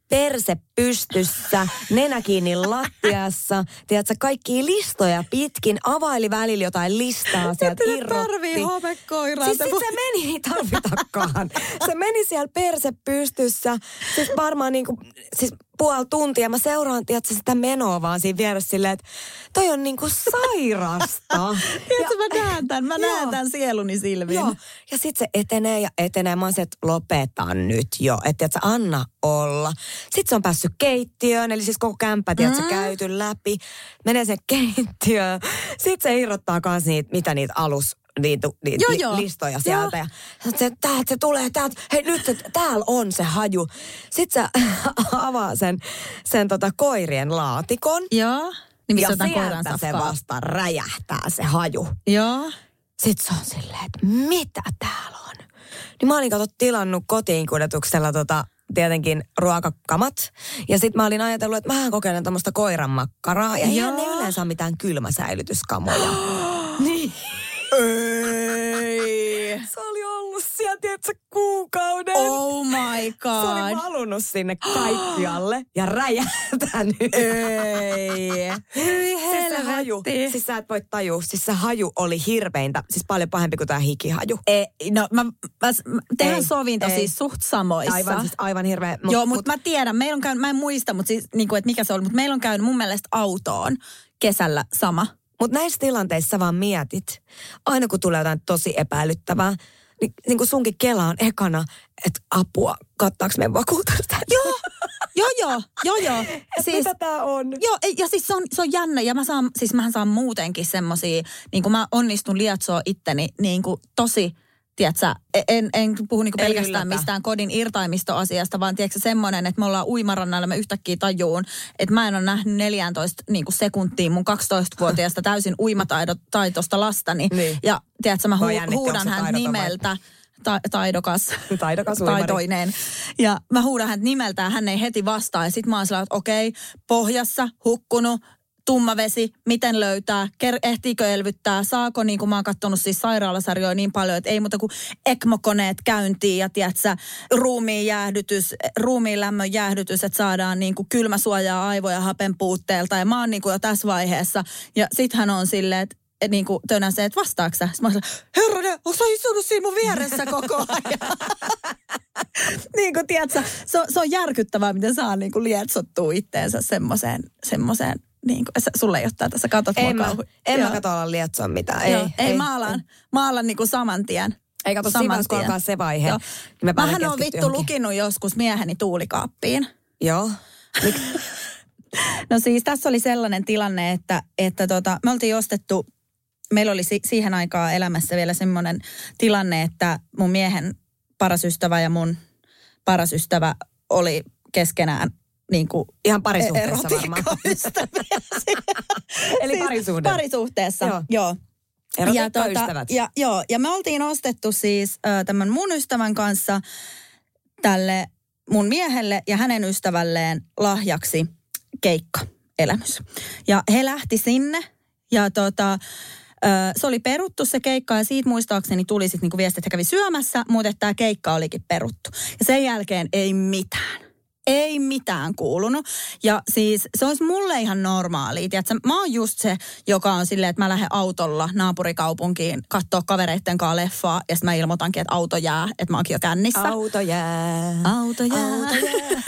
Speaker 2: Perse pystyssä, nenä kiinni lattiassa, tiedätkö, kaikki listoja pitkin, availi välillä jotain listaa sieltä irrotti.
Speaker 3: tarvii homekoiraa.
Speaker 2: Siis sit se meni, ei tarvitakaan. Se meni siellä perse pystyssä, siis varmaan niinku, siis puoli tuntia. Mä seuraan, tiedätkö, sitä menoa vaan siinä vieressä silleen, että toi on niinku sairasta.
Speaker 3: Tiedätkö, mä näen tämän, mä näen tämän sieluni silmin.
Speaker 2: Joo, ja sitten se etenee ja etenee. Mä oon se, että lopeta nyt jo, että tiedätkö, anna olla. Sitten se on päässyt keittiöön, eli siis koko kämppä, tiedätkö,
Speaker 3: Mm.
Speaker 2: käyty läpi. Menee sen keittiöön. Sitten se irrottaa myös niitä, mitä niitä alus niitä, niitä
Speaker 3: Joo,
Speaker 2: li-
Speaker 3: joo.
Speaker 2: listoja sieltä. Ja se, täältä se tulee, täältä, hei nyt, et- täällä on se haju. Sitten se avaa sen, sen tota koirien laatikon.
Speaker 3: Joo. Niin
Speaker 2: ja sieltä se vasta räjähtää se haju.
Speaker 3: Joo.
Speaker 2: Sitten se on silleen, että mitä täällä on? Niin mä olin kato tilannut kotiin kuljetuksella tota, tietenkin ruokakamat. Ja sitten mä olin ajatellut, että mähän kokeilen tämmöistä koiranmakkaraa. Ja eihän ne
Speaker 3: Joo.
Speaker 2: yleensä ole mitään kylmäsäilytyskamoja. niin.
Speaker 3: Ei.
Speaker 2: Se oli ollut siellä, tiedätkö, kuukauden.
Speaker 3: Oh my
Speaker 2: Se oli
Speaker 3: god.
Speaker 2: valunut sinne kaikkialle ja räjähtänyt.
Speaker 3: Ei. Hyi
Speaker 2: Siis se haju,
Speaker 3: helvetti.
Speaker 2: siis sä et voi tajua, siis se haju oli hirveintä, siis paljon pahempi kuin tämä hikihaju.
Speaker 3: E, no mä, mä, mä tehdään
Speaker 2: Ei,
Speaker 3: sovinto
Speaker 2: ei.
Speaker 3: siis suht samoissa.
Speaker 2: Aivan, siis aivan hirveä.
Speaker 3: Mut, Joo, mutta mut mä tiedän, meillä on käynyt, mä en muista, mutta siis, niin kuin, että mikä se oli, mutta meillä on käynyt mun mielestä autoon kesällä sama.
Speaker 2: Mutta näissä tilanteissa vaan mietit, aina kun tulee jotain tosi epäilyttävää, niin, niin kuin sunkin kela on ekana, että apua, kattaako meidän vakuutusta?
Speaker 3: Joo, joo, joo, joo, joo.
Speaker 2: Siis, mitä tää on?
Speaker 3: Joo, ja siis se on, se on jännä. Ja mä saan, siis mähän saan muutenkin semmosia, niin kuin mä onnistun lietsoa itteni niin kuin tosi tiedätkö, en, en puhu niinku
Speaker 2: Ei
Speaker 3: pelkästään
Speaker 2: yllätä.
Speaker 3: mistään kodin irtaimistoasiasta, vaan tiedätkö semmoinen, että me ollaan uimarannalla, mä yhtäkkiä tajuun, että mä en ole nähnyt 14 niinku sekuntia mun 12-vuotiaasta täysin uimataitosta lastani.
Speaker 2: Niin.
Speaker 3: Ja tiedätkö, mä hu- huudan hän
Speaker 2: taidoton vai-
Speaker 3: nimeltä. Ta- taidokas.
Speaker 2: Taidokas uimari.
Speaker 3: Taitoinen. Ja mä huudan hän nimeltään, hän ei heti vastaa. Ja sit mä oon sillä, että okei, pohjassa, hukkunut, tumma vesi, miten löytää, ker- ehtiikö elvyttää, saako, niin kuin mä oon katsonut siis sairaalasarjoja niin paljon, että ei muuta kuin ECMO-koneet käyntiin ja tiedätkö, ruumiin jäähdytys, ruumiin lämmön jäähdytys, että saadaan niin kuin kylmäsuojaa aivoja hapen puutteelta ja mä oon niin kuin jo tässä vaiheessa ja sit hän on silleen, että et niin kuin tönäsee, että vastaako sä? Sitten mä silleen, herranen, onko sä istunut siinä mun vieressä koko ajan? niin kuin, tiedätkö, se, on, se on järkyttävää, miten saa niin kuin lietsottua itteensä semmoiseen, semmoiseen niin kuin, sä- sulle ei ole tätä, sä katot
Speaker 2: En
Speaker 3: mua
Speaker 2: mä,
Speaker 3: kauhu-
Speaker 2: en mä
Speaker 3: Joo.
Speaker 2: kato olla lietsoa mitään. Ei,
Speaker 3: Joo, ei, maalan, maalan niin kuin saman tien.
Speaker 2: Ei kato,
Speaker 3: Saman
Speaker 2: kun
Speaker 3: tien.
Speaker 2: alkaa se vaihe,
Speaker 3: Joo.
Speaker 2: niin mä
Speaker 3: Mähän on vittu
Speaker 2: johonkin.
Speaker 3: lukinut joskus mieheni tuulikaappiin.
Speaker 2: Joo.
Speaker 3: No siis tässä oli sellainen tilanne, että, että tota, me oltiin ostettu, meillä oli si- siihen aikaan elämässä vielä semmoinen tilanne, että mun miehen paras ystävä ja mun paras ystävä oli keskenään niin kuin
Speaker 2: Ihan parisuhteessa varmaan. Eli parisuhde.
Speaker 3: Parisuhteessa,
Speaker 2: Joo.
Speaker 3: joo. joo.
Speaker 2: Erotiikkaystävät.
Speaker 3: ja, joo, ja me oltiin ostettu siis äh, tämän mun ystävän kanssa tälle mun miehelle ja hänen ystävälleen lahjaksi keikkaelämys. Ja he lähti sinne ja tota, se oli peruttu se keikka ja siitä muistaakseni tuli sitten niinku viesti, että kävi syömässä, mutta tämä keikka olikin peruttu. Ja sen jälkeen ei mitään. Ei mitään kuulunut. Ja siis se olisi mulle ihan normaalia. Tiedätkö? Mä oon just se, joka on silleen, että mä lähden autolla naapurikaupunkiin katsoa kavereitten kanssa leffaa. Ja sitten mä ilmoitankin, että auto jää, että mä oonkin jo kännissä.
Speaker 2: Auto jää.
Speaker 3: Auto jää.
Speaker 2: Auto jää.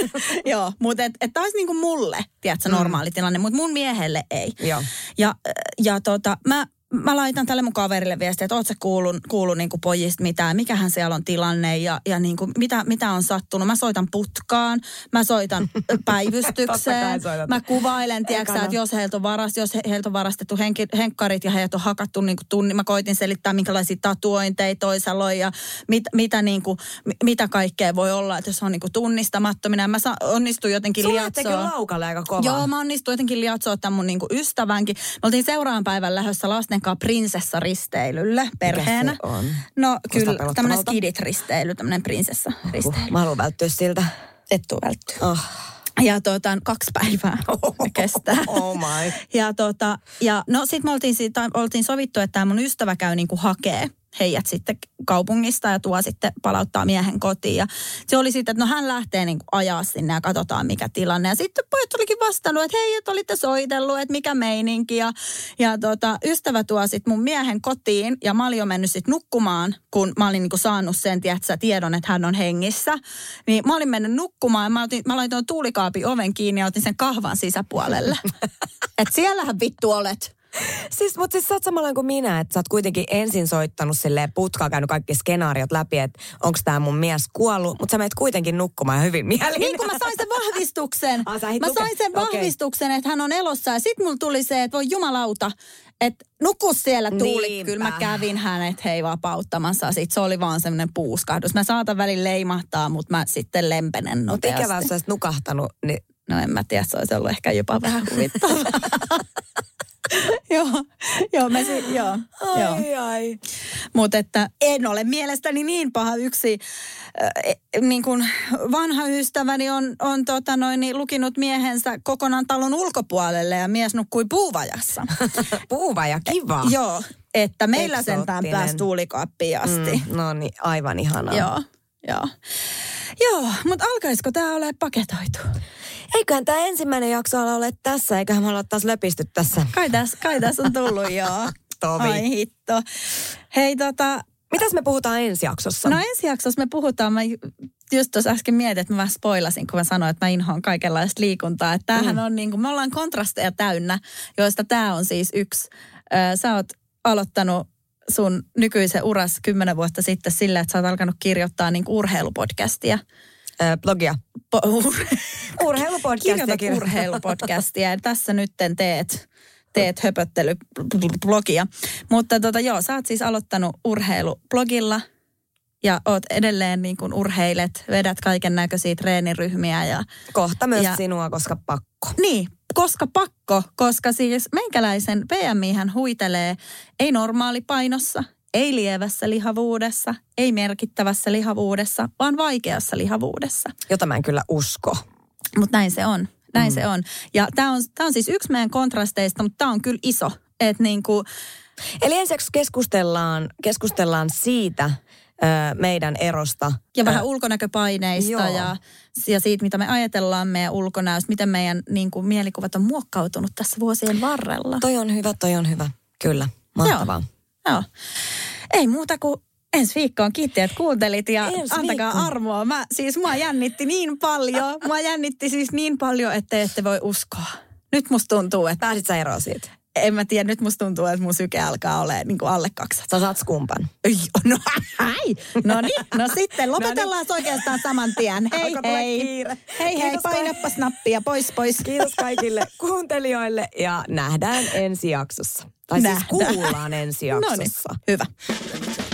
Speaker 3: Joo, mutta et, et tämä olisi niinku mulle, tiedätkö, normaali tilanne, mutta mun miehelle ei.
Speaker 2: Joo.
Speaker 3: Ja, ja tota, mä, mä laitan tälle mun kaverille viestiä, että oot sä kuullut, kuullut niinku pojista mitään, mikähän siellä on tilanne ja, ja niinku, mitä, mitä on sattunut. Mä soitan putkaan, mä soitan päivystykseen, mä kuvailen, tiedätkö, että jos heiltä on, varast, jos he, heiltä on varastettu henki, henkkarit ja heidät on hakattu niinku tunni, mä koitin selittää, minkälaisia tatuointeja toisella on ja mit, mitä, niinku, mi- mitä kaikkea voi olla, että jos on niinku tunnistamattomina. Mä sa, onnistuin jotenkin
Speaker 2: Sulla
Speaker 3: liatsoa.
Speaker 2: laukalle aika kovaa.
Speaker 3: Joo, mä onnistuin jotenkin liatsoa tämän mun niinku ystävänkin. Me oltiin seuraavan päivän lähdössä lasten kanssa prinsessaristeilylle perheenä.
Speaker 2: se on?
Speaker 3: No kyllä, tämmöinen skidit-risteily, tämmöinen prinsessaristeily.
Speaker 2: Mä haluan välttyä siltä.
Speaker 3: Et tuu välttyä.
Speaker 2: Oh.
Speaker 3: Ja tota, kaksi päivää kestää.
Speaker 2: Oh my.
Speaker 3: Ja, tota, ja no sit me oltiin, siitä, oltiin sovittu, että tämä mun ystävä käy niinku hakee heidät sitten kaupungista ja tuo sitten palauttaa miehen kotiin. Ja se oli sitten, että no hän lähtee niinku ajaa sinne ja katsotaan mikä tilanne. Ja sitten pojat olikin vastannut, että hei, että olitte soitellut, että mikä meininki. Ja, ja tota, ystävä tuo sitten mun miehen kotiin ja mä olin jo mennyt sitten nukkumaan, kun mä olin niinku saanut sen tiedätkö, tiedon, että hän on hengissä. Niin mä olin mennyt nukkumaan ja mä, otin, mä laitoin tuulikaapin oven kiinni ja otin sen kahvan sisäpuolelle. että siellähän vittu olet.
Speaker 2: Siis, mutta siis sä oot samalla kuin minä, että sä oot kuitenkin ensin soittanut silleen putkaa, käynyt kaikki skenaariot läpi, että onko tämä mun mies kuollut, mutta sä menet kuitenkin nukkumaan hyvin mielin.
Speaker 3: Niin kun mä sain sen vahvistuksen.
Speaker 2: Ah,
Speaker 3: mä
Speaker 2: lukea.
Speaker 3: sain sen vahvistuksen, että hän on elossa. Ja sit mulla tuli se, että voi jumalauta, että nuku siellä tuuli.
Speaker 2: Niinpä.
Speaker 3: Kyllä mä kävin hänet hei vapauttamassa. Sitten se oli vaan semmoinen puuskahdus. Mä saatan välin leimahtaa, mutta mä sitten lempenen
Speaker 2: Mutta
Speaker 3: nopeasti.
Speaker 2: ikävä, jos nukahtanut, niin
Speaker 3: No en mä tiedä, se olisi ollut ehkä jopa vähän huvittavaa. joo, joo, mä si- joo, joo.
Speaker 2: ai ai.
Speaker 3: Mutta että en ole mielestäni niin paha yksi, äh, niin kuin vanha ystäväni on, on tota noin, niin lukinut miehensä kokonaan talon ulkopuolelle ja mies nukkui puuvajassa.
Speaker 2: Puuva ja kiva.
Speaker 3: Joo, että meillä sentään
Speaker 2: Eksoottinen.
Speaker 3: pääsi tuulikaappiin asti.
Speaker 2: Mm, no niin, aivan ihanaa.
Speaker 3: Joo, joo. Joo, mutta alkaisiko tämä ole paketoitu?
Speaker 2: Eiköhän tämä ensimmäinen jakso ala ole tässä, eiköhän me olla taas löpisty tässä.
Speaker 3: Kai tässä kai täs on tullut, joo.
Speaker 2: Tovi.
Speaker 3: Ai hitto. Hei tota,
Speaker 2: Mitäs me puhutaan ensi jaksossa?
Speaker 3: No ensi jaksossa me puhutaan, mä ju- just tuossa äsken mietin, että mä vähän spoilasin, kun mä sanoin, että mä inhoan kaikenlaista liikuntaa. Että tämähän mm. on niin kuin, me ollaan kontrasteja täynnä, joista tämä on siis yksi. Sä oot aloittanut sun nykyisen uras kymmenen vuotta sitten sillä, että sä oot alkanut kirjoittaa niin urheilupodcastia.
Speaker 2: Blogia.
Speaker 3: Po- ur-
Speaker 2: Urheilupodcastia.
Speaker 3: Kirjoitat urheilupodcastia tässä nytten teet, teet höpöttelyblogia. Mutta tota, joo, sä oot siis aloittanut urheilublogilla ja oot edelleen niin kuin urheilet, vedät kaiken näköisiä treeniryhmiä ja
Speaker 2: Kohta myös
Speaker 3: Ja-
Speaker 2: sinua, koska pakko.
Speaker 3: niin, koska pakko, koska siis meikäläisen BMI hän huitelee ei normaalipainossa, ei lievässä lihavuudessa, ei merkittävässä lihavuudessa, vaan vaikeassa lihavuudessa.
Speaker 2: Jota mä en kyllä usko.
Speaker 3: Mutta näin se on. Näin mm. se on. Ja tämä on, tää on siis yksi meidän kontrasteista, mutta tämä on kyllä iso. Että niinku,
Speaker 2: Eli ensiksi keskustellaan, keskustellaan siitä meidän erosta.
Speaker 3: ja vähän ulkonäköpaineista
Speaker 2: joo.
Speaker 3: ja, ja siitä, mitä me ajatellaan meidän ulkonäöstä, miten meidän niinku, mielikuvat on muokkautunut tässä vuosien varrella.
Speaker 2: Toi on hyvä, toi on hyvä. Kyllä, mahtavaa.
Speaker 3: Joo. Ei muuta kuin ensi viikkoon. Kiitti, että kuuntelit ja
Speaker 2: Ensi
Speaker 3: antakaa
Speaker 2: viikkoon.
Speaker 3: armoa. Mä, siis mua jännitti niin paljon. Mua jännitti siis niin paljon, että te ette voi uskoa. Nyt musta tuntuu, että
Speaker 2: Pääsit sä eroon siitä?
Speaker 3: en mä tiedä, nyt musta tuntuu, että mun syke alkaa olemaan niin kuin alle 200.
Speaker 2: Sä saat skumpan.
Speaker 3: No hei, no niin, no sitten lopetellaan no oikeastaan saman tien. Hei
Speaker 2: tulla
Speaker 3: hei.
Speaker 2: kiire.
Speaker 3: Hei hei, painappas nappia, pois pois.
Speaker 2: Kiitos kaikille kuuntelijoille ja nähdään ensi jaksossa. Tai
Speaker 3: Nähdään.
Speaker 2: siis kuullaan ensi
Speaker 3: No niin,
Speaker 2: jaksossa.
Speaker 3: hyvä.
Speaker 4: Me tell